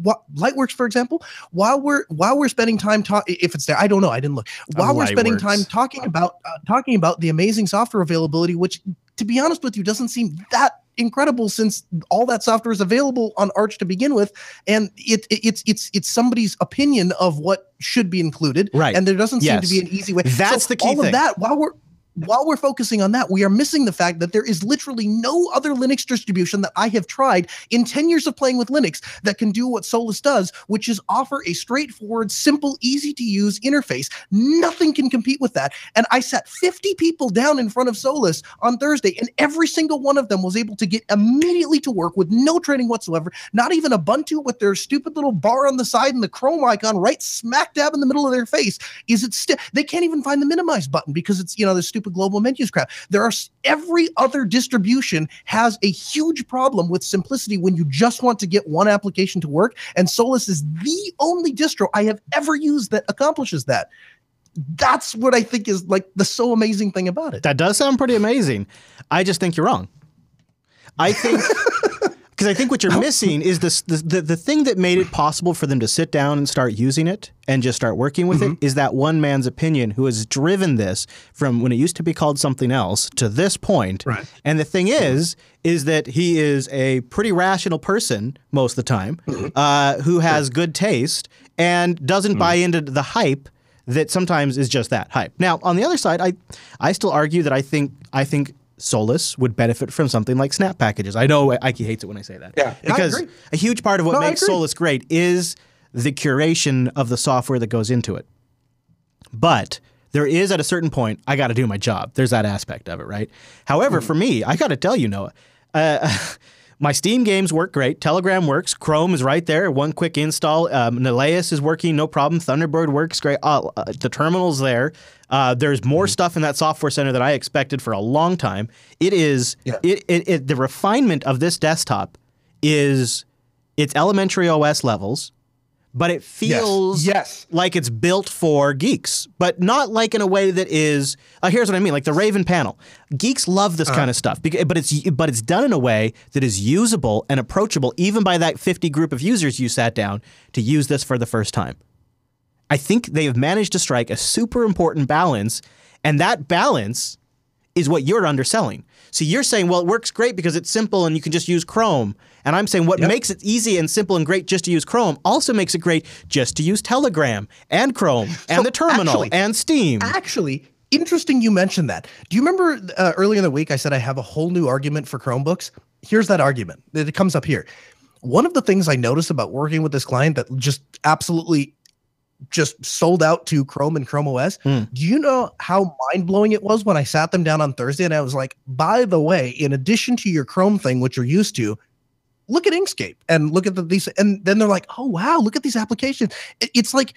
What Lightworks, for example, while we're while we're spending time talking, if it's there, I don't know, I didn't look. While we're spending time talking about uh, talking about the amazing software availability, which, to be honest with you, doesn't seem that incredible since all that software is available on Arch to begin with, and it, it it's it's it's somebody's opinion of what should be included, Right. And there doesn't seem to be an easy way. That's the key all thing. of that while we're while we're focusing on that, we are missing the fact that there is literally no other Linux distribution that I have tried in 10 years of playing with Linux that can do what Solus does, which is offer a straightforward, simple, easy to use interface. Nothing can compete with that. And I sat 50 people down in front of Solus on Thursday, and every single one of them was able to get immediately to work with no training whatsoever, not even Ubuntu with their stupid little bar on the side and the Chrome icon right smack dab in the middle of their face. Is it still, they can't even find the minimize button because it's, you know, the stupid global menus crap. There are every other distribution has a huge problem with simplicity when you just want to get one application to work. And Solus is the only distro I have ever used that accomplishes that. that's what I think is like the so amazing thing about it. That does sound pretty amazing. I just think you're wrong. I think because I think what you're missing is this the, the the thing that made it possible for them to sit down and start using it and just start working with Mm-hmm. it is that one man's opinion who has driven this from when it used to be called something else to this point. Right. And the thing is, is that he is a pretty rational person most of the time, Mm-hmm. uh, who has good taste and doesn't buy into the hype that sometimes is just that hype. Now, on the other side, I I still argue that I think I think Solus would benefit from something like Snap packages. I know Ikey hates it when I say that. Yeah. I because a huge part of what No, makes. Solus great is the curation of the software that goes into it. But there is at a certain point, I got to do my job. There's that aspect of it, right? However, for me, I got to tell you, Noah, uh, my Steam games work great. Telegram works. Chrome is right there. One quick install. Um, Nylas is working, no problem. Thunderbird works great. Uh, uh, the terminal's there. Uh, there's more stuff in that software center than I expected for a long time. It is Yeah. it, it, it the refinement of this desktop is it's elementary OS levels, but it feels Yes. like it's built for geeks, but not like in a way that is. Uh, here's what I mean: like the Raven panel. Geeks love this kind of stuff, but it's but it's done in a way that is usable and approachable, even by that 50 group of users you sat down to use this for the first time. I think they have managed to strike a super important balance, and that balance is what you're underselling. So you're saying, well, it works great because it's simple and you can just use Chrome. And I'm saying what makes it easy and simple and great just to use Chrome also makes it great just to use Telegram and Chrome and the terminal actually- and Steam. Actually, interesting you mentioned that. Do you remember uh, earlier in the week I said I have a whole new argument for Chromebooks? Here's that argument. It it comes up here. One of the things I noticed about working with this client that just absolutely just sold out to Chrome and Chrome OS. Hmm. Do you know how mind blowing it was when I sat them down on Thursday and I was like, by the way, in addition to your Chrome thing, which you're used to, look at Inkscape and look at the, these. And then they're like, oh, wow, look at these applications. It- it's like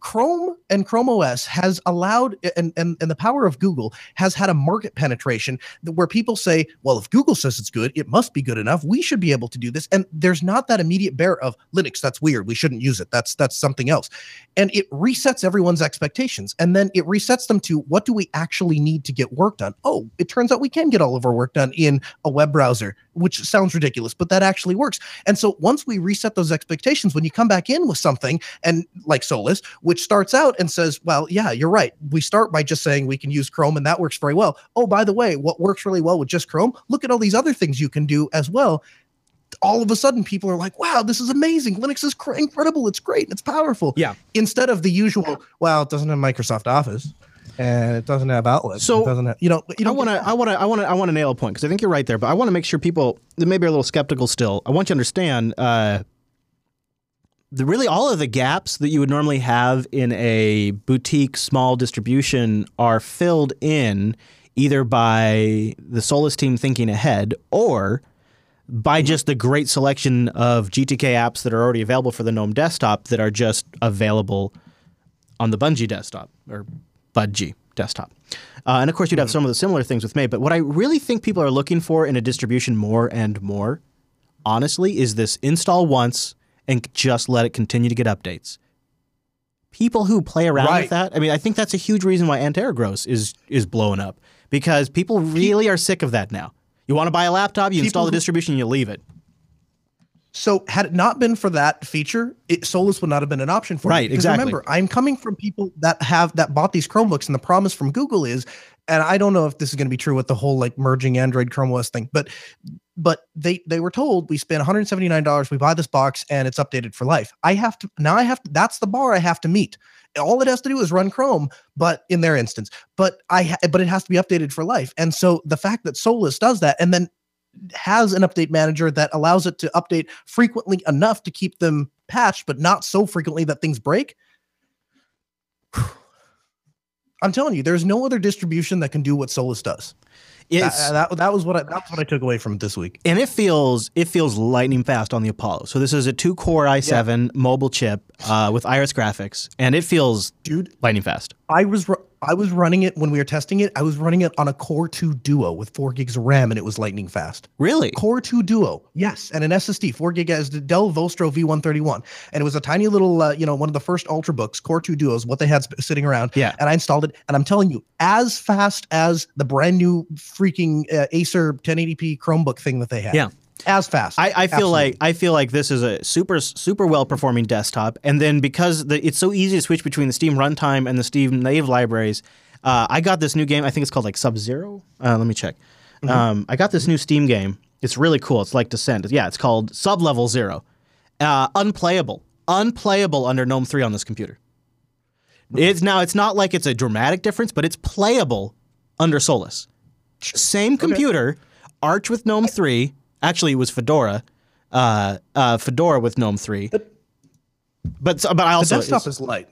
Chrome and Chrome OS has allowed, and, and, and the power of Google has had a market penetration where people say, well, if Google says it's good, it must be good enough. We should be able to do this. And there's not that immediate bear of Linux. That's weird. We shouldn't use it. That's that's something else. And it resets everyone's expectations. And then it resets them to what do we actually need to get work done? Oh, it turns out we can get all of our work done in a web browser, which sounds ridiculous, but that actually works. And so once we reset those expectations, when you come back in with something and like Solus, which starts out and says, well, yeah, you're right. We start by just saying we can use Chrome and that works very well. Oh, by the way, what works really well with just Chrome, look at all these other things you can do as well. All of a sudden, people are like, wow, this is amazing. Linux is cr- incredible. It's great. and It's powerful. Yeah. Instead of the usual, well, it doesn't have Microsoft Office and it doesn't have outlets. So, it doesn't have, you know, you I don't want to, I want to, I want to, I want to nail a point because I think you're right there. But I want to make sure people that maybe are a little skeptical still. I want you to understand uh, the really all of the gaps that you would normally have in a boutique small distribution are filled in either by the Solus team thinking ahead or by just the great selection of GTK apps that are already available for the GNOME desktop that are just available on the Bungie desktop or Budgie desktop. Uh, and of course, you'd have some of the similar things with May. But what I really think people are looking for in a distribution more and more, honestly, is this install once and just let it continue to get updates. People who play around with that, I mean, I think that's a huge reason why Antergos is is blowing up because people really are sick of that now. You want to buy a laptop, you install the distribution, you leave it. So had it not been for that feature, it, Solus would not have been an option for me. Right, Because exactly. Remember, I'm coming from people that have that bought these Chromebooks, and the promise from Google is, and I don't know if this is going to be true with the whole like merging Android Chrome OS thing, but but they they were told we spend 179 dollars, we buy this box, and it's updated for life. I have to now. I have to. That's the bar I have to meet. All it has to do is run Chrome, but in their instance, but I ha- but it has to be updated for life. And so the fact that Solus does that, and then has an update manager that allows it to update frequently enough to keep them patched, but not so frequently that things break. I'm telling you, there's no other distribution that can do what Solus does. That, It's, that, that was what I, that's what I took away from this week. and it feels it feels lightning fast on the Apollo. So this is a two core i7 mobile chip. uh, with Iris graphics, and it feels Dude, lightning fast. I was I was running it when we were testing it. I was running it on a Core 2 Duo with 4 gigs of RAM and it was lightning fast. Really? Core 2 Duo, yes, and an SSD, 4 gig as the Dell Vostro V131, and it was a tiny little, uh, you know, one of the first Ultrabooks, Core 2 Duos, what they had sp- sitting around. Yeah. and I installed it, and I'm telling you, as fast as the brand new freaking uh, Acer 1080p Chromebook thing that they had. Yeah. As fast. I, I feel like I feel like this is a super super well performing desktop, and then because the, it's so easy to switch between the Steam runtime and the Steam native libraries, uh, I got this new game. I think it's called like Sub Zero. Uh, let me check. Mm-hmm. Um, I got this new Steam game. It's really cool. It's like Descent. Yeah, it's called Sub Level Zero. Uh, unplayable, unplayable under GNOME three on this computer. It's now. It's not like it's a dramatic difference, but it's playable under Solus. Same computer, Arch with GNOME three. Actually, it was Fedora, uh, uh, Fedora with GNOME three. But but, but I the Solus desktop is light.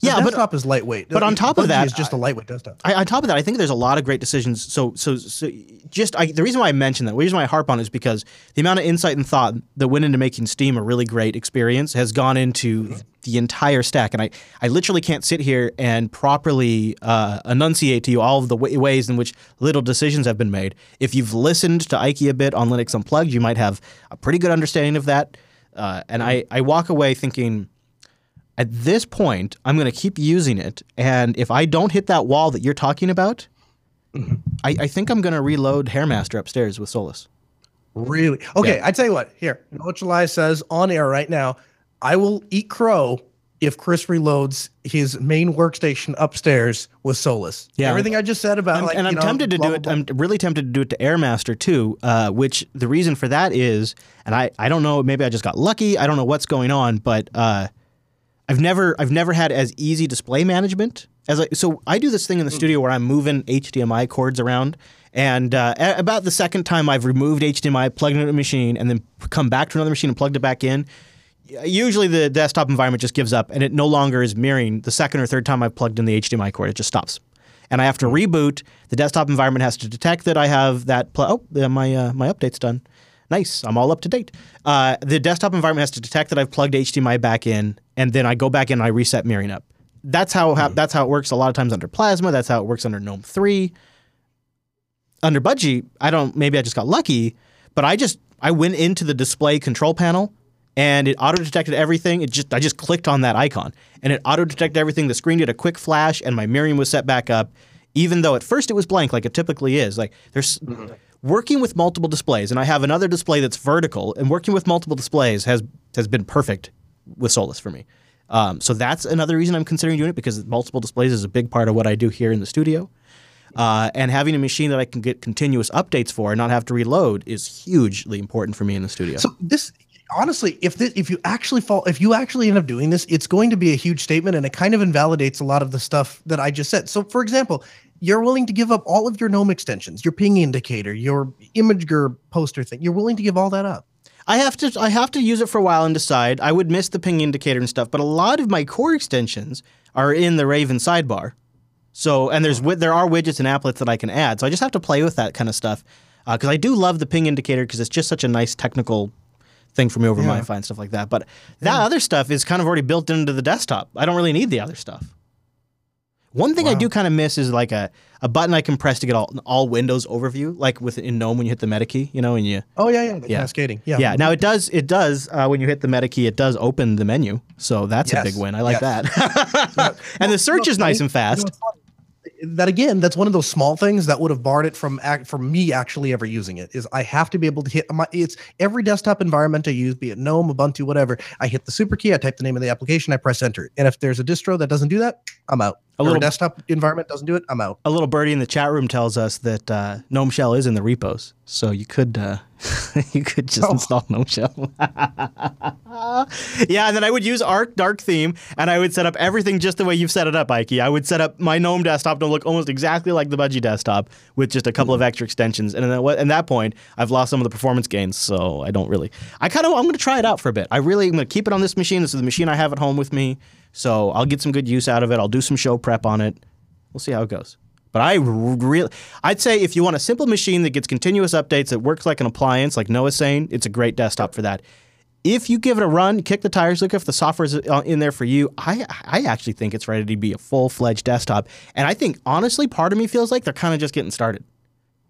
The Yeah, but- desktop is lightweight. but on top of that, is just a lightweight desktop. I, on top of that, I think there's a lot of great decisions. So, so, so just I, the reason why I mention that, the reason why I harp on it is because the amount of insight and thought that went into making Steam a really great experience has gone into the entire stack. And I, I literally can't sit here and properly uh, enunciate to you all of the wa ways in which little decisions have been made. If you've listened to Ikey a bit on Linux Unplugged, you might have a pretty good understanding of that. Uh, and I, I walk away thinking, at this point, I'm going to keep using it, and if I don't hit that wall that you're talking about, I, I think I'm going to reload Hairmaster upstairs with Solus. Really? Okay, I tell you what. Here, you know what July says on air right now. I will eat crow if Chris reloads his main workstation upstairs with Solus. Yeah. everything I just said about I'm- like, and I'm know, tempted to blah, do it. blah, I'm really tempted to do it to Airmaster too. Uh, which the reason for that is, and I, I don't know. Maybe I just got lucky. I don't know what's going on, but uh, I've never I've never had as easy display management as I. So I do this thing in the studio where I'm moving HDMI cords around, and uh, about the second time I've removed HDMI, plugged it into a machine, and then come back to another machine and plugged it back in. Usually the desktop environment just gives up and it no longer is mirroring the second or third time I've plugged in the HDMI cord. It just stops. And I have to reboot. The desktop environment has to detect that I have that. Pl- oh, my uh, my update's done. Nice. I'm all up to date. Uh, the desktop environment has to detect that I've plugged HDMI back in, and then I go back in and I reset mirroring up. That's how, how that's how it works a lot of times under Plasma. That's how it works under GNOME three. Under Budgie, I don't. Maybe I just got lucky, but I just I went into the display control panel and it auto detected everything. It just I just clicked on that icon and it auto detected everything. The screen did a quick flash and my mirroring was set back up, even though at first it was blank like it typically is. Like there's working with multiple displays, and I have another display that's vertical, and working with multiple displays has has been perfect with Solus for me. Um, so that's another reason I'm considering doing it because multiple displays is a big part of what I do here in the studio. Uh, and having a machine that I can get continuous updates for and not have to reload is hugely important for me in the studio. So this honestly, if this, if you actually fall, if you actually end up doing this, it's going to be a huge statement, and it kind of invalidates a lot of the stuff that I just said. So, for example, you're willing to give up all of your GNOME extensions, your ping indicator, your Imgur poster thing. You're willing to give all that up. I have to I have to use it for a while and decide. I would miss the ping indicator and stuff, but a lot of my core extensions are in the Raven sidebar. So and there's there are widgets and applets that I can add. So I just have to play with that kind of stuff uh, because I do love the ping indicator because it's just such a nice technical thing for me over Yeah. MiFi and stuff like that. But that other stuff is kind of already built into the desktop. I don't really need the other stuff. One thing I do kind of miss is like a, a button I can press to get all all Windows overview, like with in GNOME when you hit the meta key, you know, and you Oh yeah, yeah, the Yeah. cascading. Yeah, yeah. Now it does. It does. Uh, when you hit the meta key, it does open the menu. So that's a big win. I like Yes. that. and the search Well, is nice and fast. what's funny? That again, that's one of those small things that would have barred it from act from me actually ever using it. Is I have to be able to hit my it's every desktop environment I use, be it GNOME, Ubuntu, whatever. I hit the super key, I type the name of the application, I press enter. And if there's a distro that doesn't do that, I'm out. A A little- little desktop environment doesn't do it, I'm out. A little birdie in the chat room tells us that uh, GNOME Shell is in the repos, so you could uh, you could just Oh. install GNOME Shell. yeah, and then I would use Arc Dark Theme, and I would set up everything just the way you've set it up, Ikey. I would set up my GNOME desktop to look almost exactly like the Budgie desktop with just a couple of hmm. extra extensions, and then at that point, I've lost some of the performance gains, so I don't really. I kind of I'm going to try it out for a bit. I really am going to keep it on this machine. This is the machine I have at home with me, so I'll get some good use out of it. I'll do some show prep on it. We'll see how it goes. But I really, I'd say if you want a simple machine that gets continuous updates that works like an appliance, like Noah's saying, it's a great desktop for that. if you give it a run, kick the tires, look if the software's uh, in there for you. I I actually think it's ready to be a full fledged desktop, and I think honestly, part of me feels like they're kind of just getting started,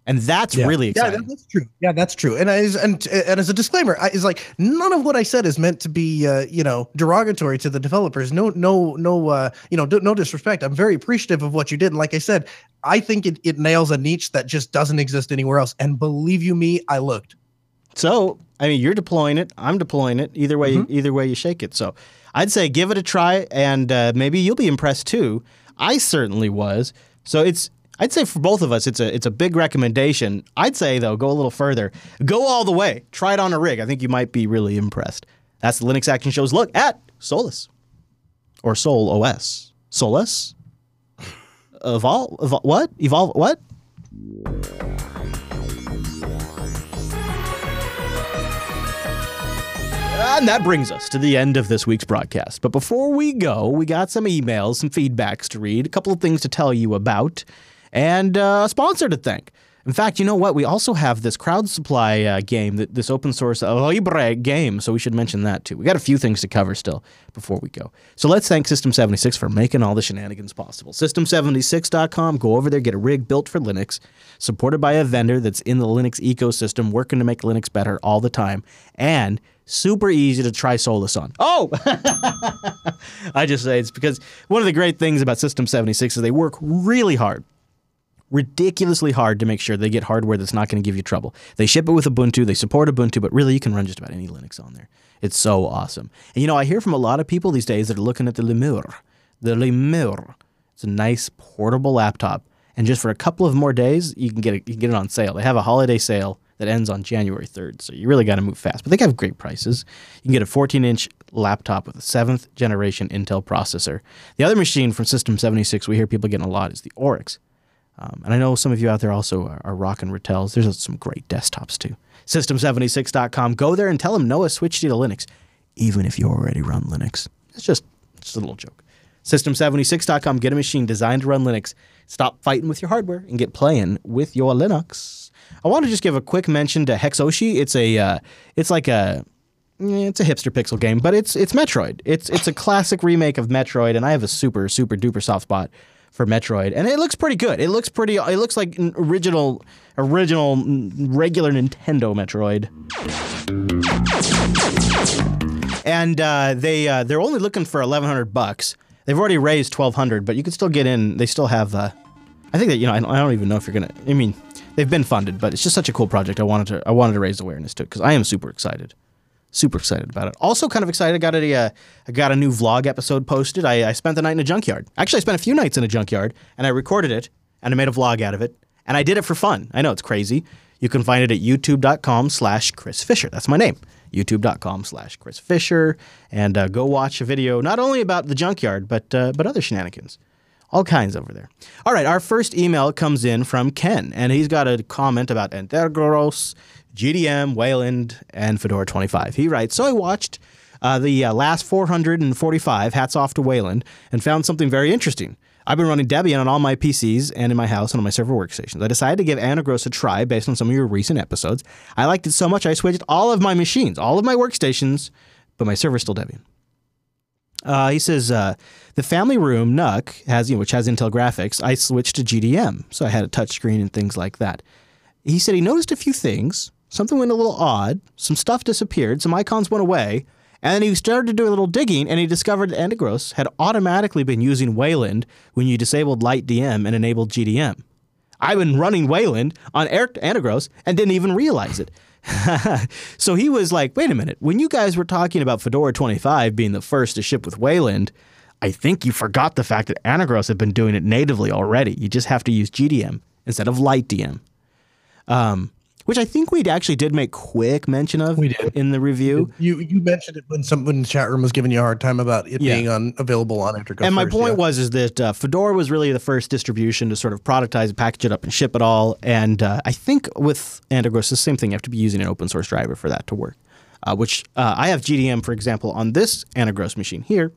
and that's Yeah. really Yeah, exciting. that- that's true. Yeah, that's true. And I, and and as a disclaimer, I, is like none of what I said is meant to be uh, you know derogatory to the developers. No, no, no. Uh, you know, d- no disrespect. I'm very appreciative of what you did. And like I said, I think it, it nails a niche that just doesn't exist anywhere else. And believe you me, I looked. So, I mean, you're deploying it. I'm deploying it. Either way, Mm-hmm. either way you shake it. So, I'd say give it a try, and uh, maybe you'll be impressed too. I certainly was. So it's. I'd say for both of us, it's a it's a big recommendation. I'd say though, go a little further, go all the way, try it on a rig. I think you might be really impressed. That's the Linux Action Show's look at Solus or Sol OS. Solus. Evolve, evol what? Evolve what? And that brings us to the end of this week's broadcast. But before we go, we got some emails, some feedbacks to read, a couple of things to tell you about, and uh, a sponsor to thank. In fact, you know what? We also have this crowd supply uh, game, th- this open source uh, Libre game, so we should mention that too. We got a few things to cover still before we go. So let's thank System76 for making all the shenanigans possible. System76.com, go over there, get a rig built for Linux, supported by a vendor that's in the Linux ecosystem, working to make Linux better all the time, and super easy to try Solus on. Oh! I just say it's because one of the great things about System 76 is they work really hard, ridiculously hard to make sure they get hardware that's not going to give you trouble. They ship it with Ubuntu, they support Ubuntu, but really you can run just about any Linux on there. It's so awesome. And you know, I hear from a lot of people these days that are looking at the Lemur. The Lemur. It's a nice portable laptop. And just for a couple of more days, you can get it, you can get it on sale. They have a holiday sale that ends on January 3rd. So you really got to move fast. But they have great prices. You can get a 14 inch laptop with a seventh generation Intel processor. The other machine from System 76 we hear people getting a lot is the Oryx. Um, and I know some of you out there also are, are rocking Ratels. There's some great desktops too. System76.com. Go there and tell them Noah switched you to Linux, even if you already run Linux. It's just, just a little joke. System76.com. Get a machine designed to run Linux. Stop fighting with your hardware and get playing with your Linux. I want to just give a quick mention to Hexoshi. It's a, uh, it's like a, it's a hipster pixel game, but it's it's Metroid. It's it's a classic remake of Metroid, and I have a super super duper soft spot for Metroid, and it looks pretty good. It looks pretty. It looks like an original original regular Nintendo Metroid. And uh, they uh, they're only looking for eleven hundred bucks. They've already raised twelve hundred, but you can still get in. They still have. Uh, I think that you know I don't, I don't even know if you're gonna. I mean, they've been funded, but it's just such a cool project. I wanted to I wanted to raise awareness to it because I am super excited super excited about it. Also, kind of excited. I got a, uh, I got a new vlog episode posted. I, I spent the night in a junkyard. Actually, I spent a few nights in a junkyard, and I recorded it, and I made a vlog out of it, and I did it for fun. I know it's crazy. You can find it at youtube.com/slash Chris Fisher. That's my name. YouTube.com/slash Chris Fisher, and uh, go watch a video not only about the junkyard, but uh, but other shenanigans all kinds over there. All right, our first email comes in from Ken, and he's got a comment about Antergos, GDM, Wayland, and Fedora 25. He writes, So I watched uh, the uh, LAS 445, hats off to Wayland, and found something very interesting. I've been running Debian on all my PCs and in my house and on my server workstations. I decided to give Antergos a try based on some of your recent episodes. I liked it so much I switched all of my machines, all of my workstations, but my server's still Debian. Uh, he says uh, the family room NUC has you know which has Intel graphics. I switched to GDM, so I had a touchscreen and things like that. He said he noticed a few things. Something went a little odd. Some stuff disappeared. Some icons went away. And then he started to do a little digging, and he discovered that Antergos had automatically been using Wayland when you disabled LightDM and enabled GDM. I've been running Wayland on Air Antergos and didn't even realize it. so he was like, wait a minute, when you guys were talking about Fedora 25 being the first to ship with Wayland, I think you forgot the fact that Antergos had been doing it natively already. You just have to use GDM instead of LightDM. Um, which I think we actually did make quick mention of We did. in the review. You you mentioned it when someone in the chat room was giving you a hard time about it Yeah. being on available on Entergo. And my first, point yeah. was is that uh, Fedora was really the first distribution to sort of productize, package it up, and ship it all. And uh, I think with Antergos, it's the same thing. You have to be using an open source driver for that to work. Uh, which uh, I have GDM, for example, on this Antergos machine here,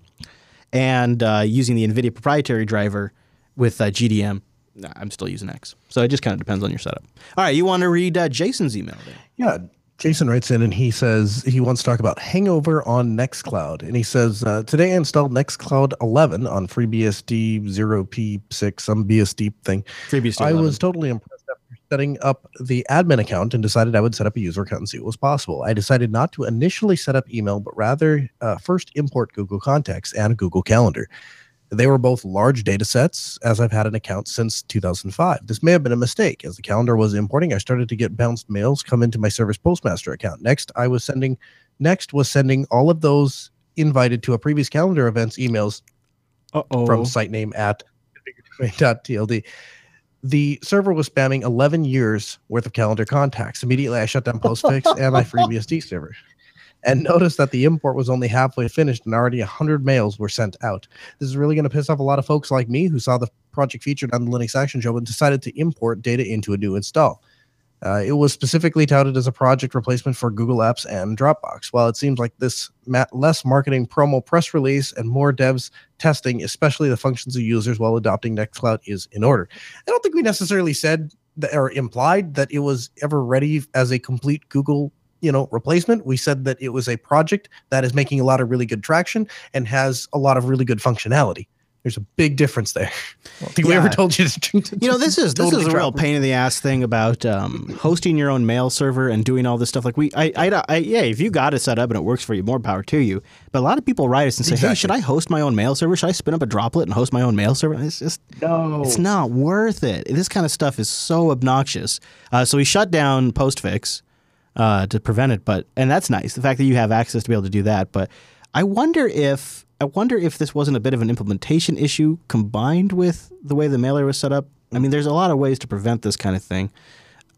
and uh, using the NVIDIA proprietary driver with uh, GDM. Nah, I'm still using X. So it just kind of depends on your setup. All right, you want to read uh, Jason's email there? Yeah. Jason writes in and he says he wants to talk about Hangover on Nextcloud. And he says, uh, Today I installed Nextcloud 11 on FreeBSD 0p6, some BSD thing. FreeBSD I 11. was totally impressed after setting up the admin account and decided I would set up a user account and see what was possible. I decided not to initially set up email, but rather uh, first import Google Contacts and Google Calendar. They were both large data sets, as I've had an account since 2005. This may have been a mistake. As the calendar was importing, I started to get bounced mails come into my Service Postmaster account. Next, I was sending, next was sending all of those invited to a previous calendar events emails Uh-oh. from site name at configure.tld. The server was spamming 11 years worth of calendar contacts. Immediately, I shut down Postfix and my FreeBSD server and noticed that the import was only halfway finished and already 100 mails were sent out. This is really going to piss off a lot of folks like me who saw the project featured on the Linux Action Show and decided to import data into a new install. Uh, it was specifically touted as a project replacement for Google Apps and Dropbox. While it seems like this ma- less marketing promo press release and more devs testing, especially the functions of users while adopting Nextcloud, is in order. I don't think we necessarily said that, or implied that it was ever ready as a complete Google, you know, replacement. We said that it was a project that is making a lot of really good traction and has a lot of really good functionality. There's a big difference there. I don't think we ever told you to. You know, this is this is a real pain in the ass thing about um, hosting your own mail server and doing all this stuff. Like we, I, I, I, yeah, if you got it set up and it works for you, more power to you. But a lot of people write us and say, "Hey, should I host my own mail server? Should I spin up a droplet and host my own mail server?" And it's just No. It's not worth it. This kind of stuff is so obnoxious. Uh, so we shut down Postfix uh, to prevent it, but and that's nice. The fact that you have access to be able to do that. But I wonder if I wonder if this wasn't a bit of an implementation issue combined with the way the mailer was set up. I mean, there's a lot of ways to prevent this kind of thing.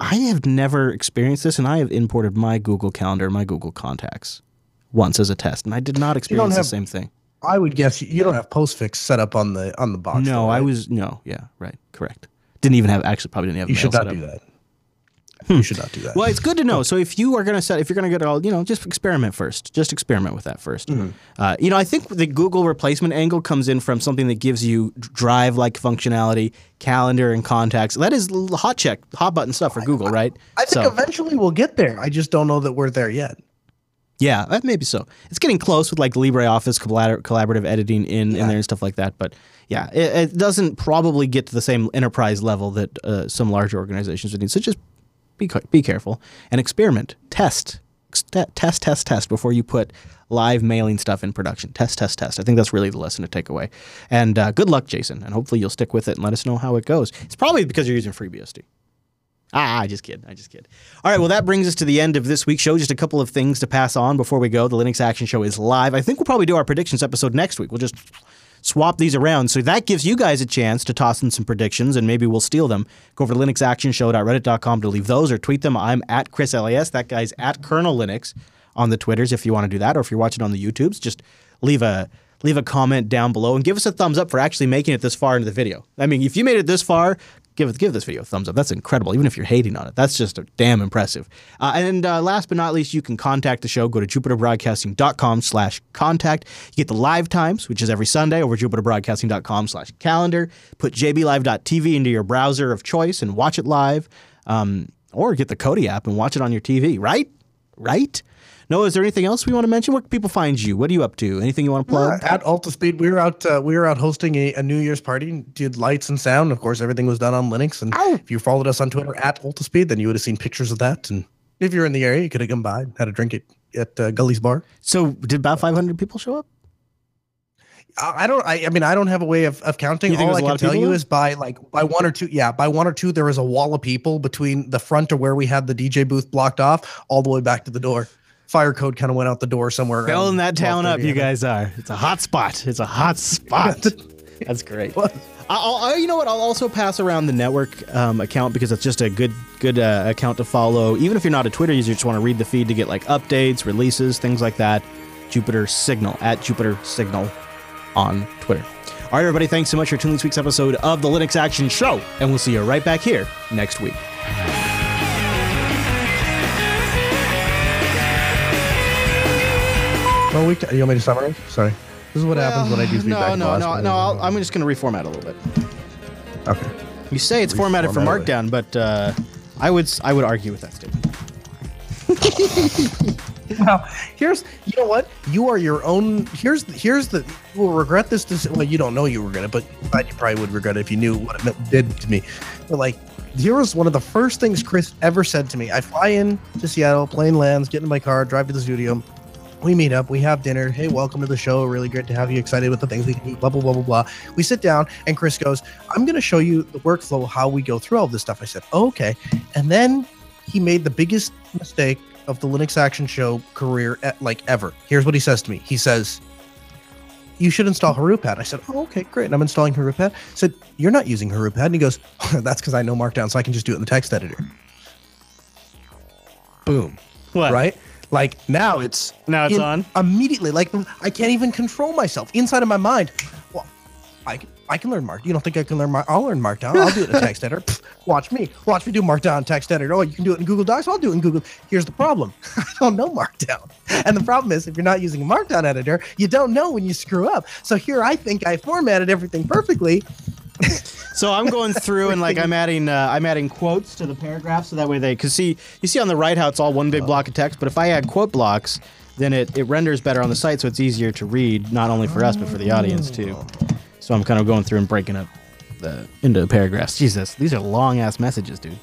I have never experienced this, and I have imported my Google Calendar, my Google Contacts, once as a test, and I did not experience the same thing. I would guess you- don't have Postfix set up on the on the box. No, though, I was no, yeah, right, correct. Didn't even have actually probably didn't have. You mail should set not up. do that. You should not do that. Well, it's good to know. So if you are going to set, if you're going to get it all, you know, just experiment first. Just experiment with that 1st Uh, you know, I think the Google replacement angle comes in from something that gives you Drive-like functionality, calendar and contacts. That is hot check, hot button stuff for Google, right? I think so, eventually we'll get there. I just don't know that we're there yet. yeah, that maybe so. It's getting close with like LibreOffice collabor- collaborative editing in, in there and stuff like that. But yeah, it, it doesn't probably get to the same enterprise level that uh, some larger organizations would need. So just be be careful and experiment, test, test, test, test before you put live mailing stuff in production. Test, test, test. I think that's really the lesson to take away. And uh, good luck, Jason. And hopefully you'll stick with it and let us know how it goes. It's probably because you're using FreeBSD. Ah, I just kid. I just kid. All right, well, that brings us to the end of this week's show. Just a couple of things to pass on before we go. The Linux Action Show is live. I think we'll probably do our predictions episode next week. We'll just swap these around. So that gives you guys a chance to toss in some predictions and maybe we'll steal them. Go over to linuxactionshow.reddit.com to leave those or tweet them. I'm at Chris LAS. That guy's at Kernel Linux on the Twitters if you want to do that. Or if you're watching on the YouTubes, just leave a leave a comment down below and give us a thumbs up for actually making it this far into the video. I mean, if you made it this far, give give this video a thumbs up. That's incredible. Even if you're hating on it, that's just damn impressive. Uh, and uh, last but not least, you can contact the show. Go to jupiterbroadcasting.com/contact. You get the live times, which is every Sunday, over jupiterbroadcasting.com/calendar. Put jblive.tv into your browser of choice and watch it live, um, or get the Kodi app and watch it on your TV. Right? Right? Noah, is there anything else we want to mention? Where can people find you? What are you up to? Anything you want to plug? Uh, at Altispeed, we were out. Uh, we were out hosting a, a New Year's party. Did lights and sound. Of course, everything was done on Linux. And if you followed us on Twitter at Altispeed, then you would have seen pictures of that. And if you're in the area, you could have come by, had a drink at at uh, Gully's Bar. So, did about 500 people show up? I don't. I, I mean, I don't have a way of, of counting. All I can tell you is by like by one or two. Yeah, by one or two, there was a wall of people between the front of where we had the DJ booth blocked off, all the way back to the door. Fire code kind of went out the door somewhere. Filling that town up, you guys are. It's a hot spot. It's a hot spot. That's great. I'll, I'll, you know what? I'll also pass around the network um, account because it's just a good good uh, account to follow. Even if you're not a Twitter user, you just want to read the feed to get like updates, releases, things like that. Jupiter Signal at Jupiter Signal on Twitter. All right, everybody. Thanks so much for tuning this week's episode of the Linux Action Show, and we'll see you right back here next week. Well, we. You want me to summarize? Sorry. This is what happens when I do feedback. No, no, no, no. I'll, I'm just going to reformat a little bit. Okay. You say it's formatted for Markdown, but uh, I would I would argue with that statement. well, here's you know what you are your own. Here's here's the you will regret this. deci- Well, you don't know you regret it, but but you probably would regret it if you knew what it did to me. But like, here was one of the first things Chris ever said to me. I fly in to Seattle, plane lands, get in my car, drive to the studio. We meet up, we have dinner. Hey, welcome to the show. Really great to have you excited with the things we can eat, blah, blah, blah, blah, blah. We sit down, and Chris goes, I'm going to show you the workflow, how we go through all this stuff. I said, oh, okay. And then he made the biggest mistake of the Linux Action Show career, at, like ever. Here's what he says to me He says, You should install Haroopad. I said, Oh, okay, great. And I'm installing Haroopad. I said, You're not using Haroopad. And he goes, That's because I know Markdown, so I can just do it in the text editor. Boom What? right? Like now it's Now it's in- on? immediately. Like I can't even control myself inside of my mind. Well, I can, I can learn Mark. You don't think I can learn Mark? I'll learn Markdown. I'll do it in a text editor. Pfft, watch me. Watch me do Markdown text editor. Oh, you can do it in Google Docs. I'll do it in Google. Here's the problem. I don't know Markdown. And the problem is if you're not using a Markdown editor, you don't know when you screw up. So here I think I formatted everything perfectly. So I'm going through and like I'm adding uh, I'm adding quotes to the paragraph so that way they cause see you see on the right how it's all one big block of text, but if I add quote blocks, then it, it renders better on the site so it's easier to read, not only for us but for the audience too. So I'm kind of going through and breaking up the into paragraphs. Jesus, these are long ass messages, dude.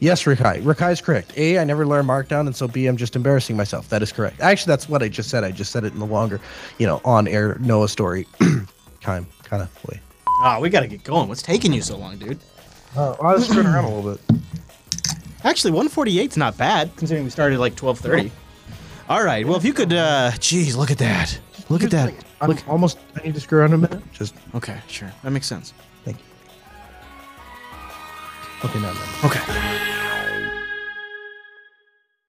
Yes, Rikai. Rikai is correct. A, I never learned Markdown, and so B, I'm just embarrassing myself. That is correct. Actually, that's what I just said. I just said it in the longer, you know, on air Noah story kind kind of way. Oh, we gotta get going. What's taking you so long, dude? Uh, I was screwing around a little bit. Actually, 148's not bad considering we started at like 12:30. All right. Well, if you could, uh, geez, look at that. Look at that. I'm Look. almost. I need to screw around a minute. Just Okay, sure. That makes sense. thank you. Okay, now. now. Okay.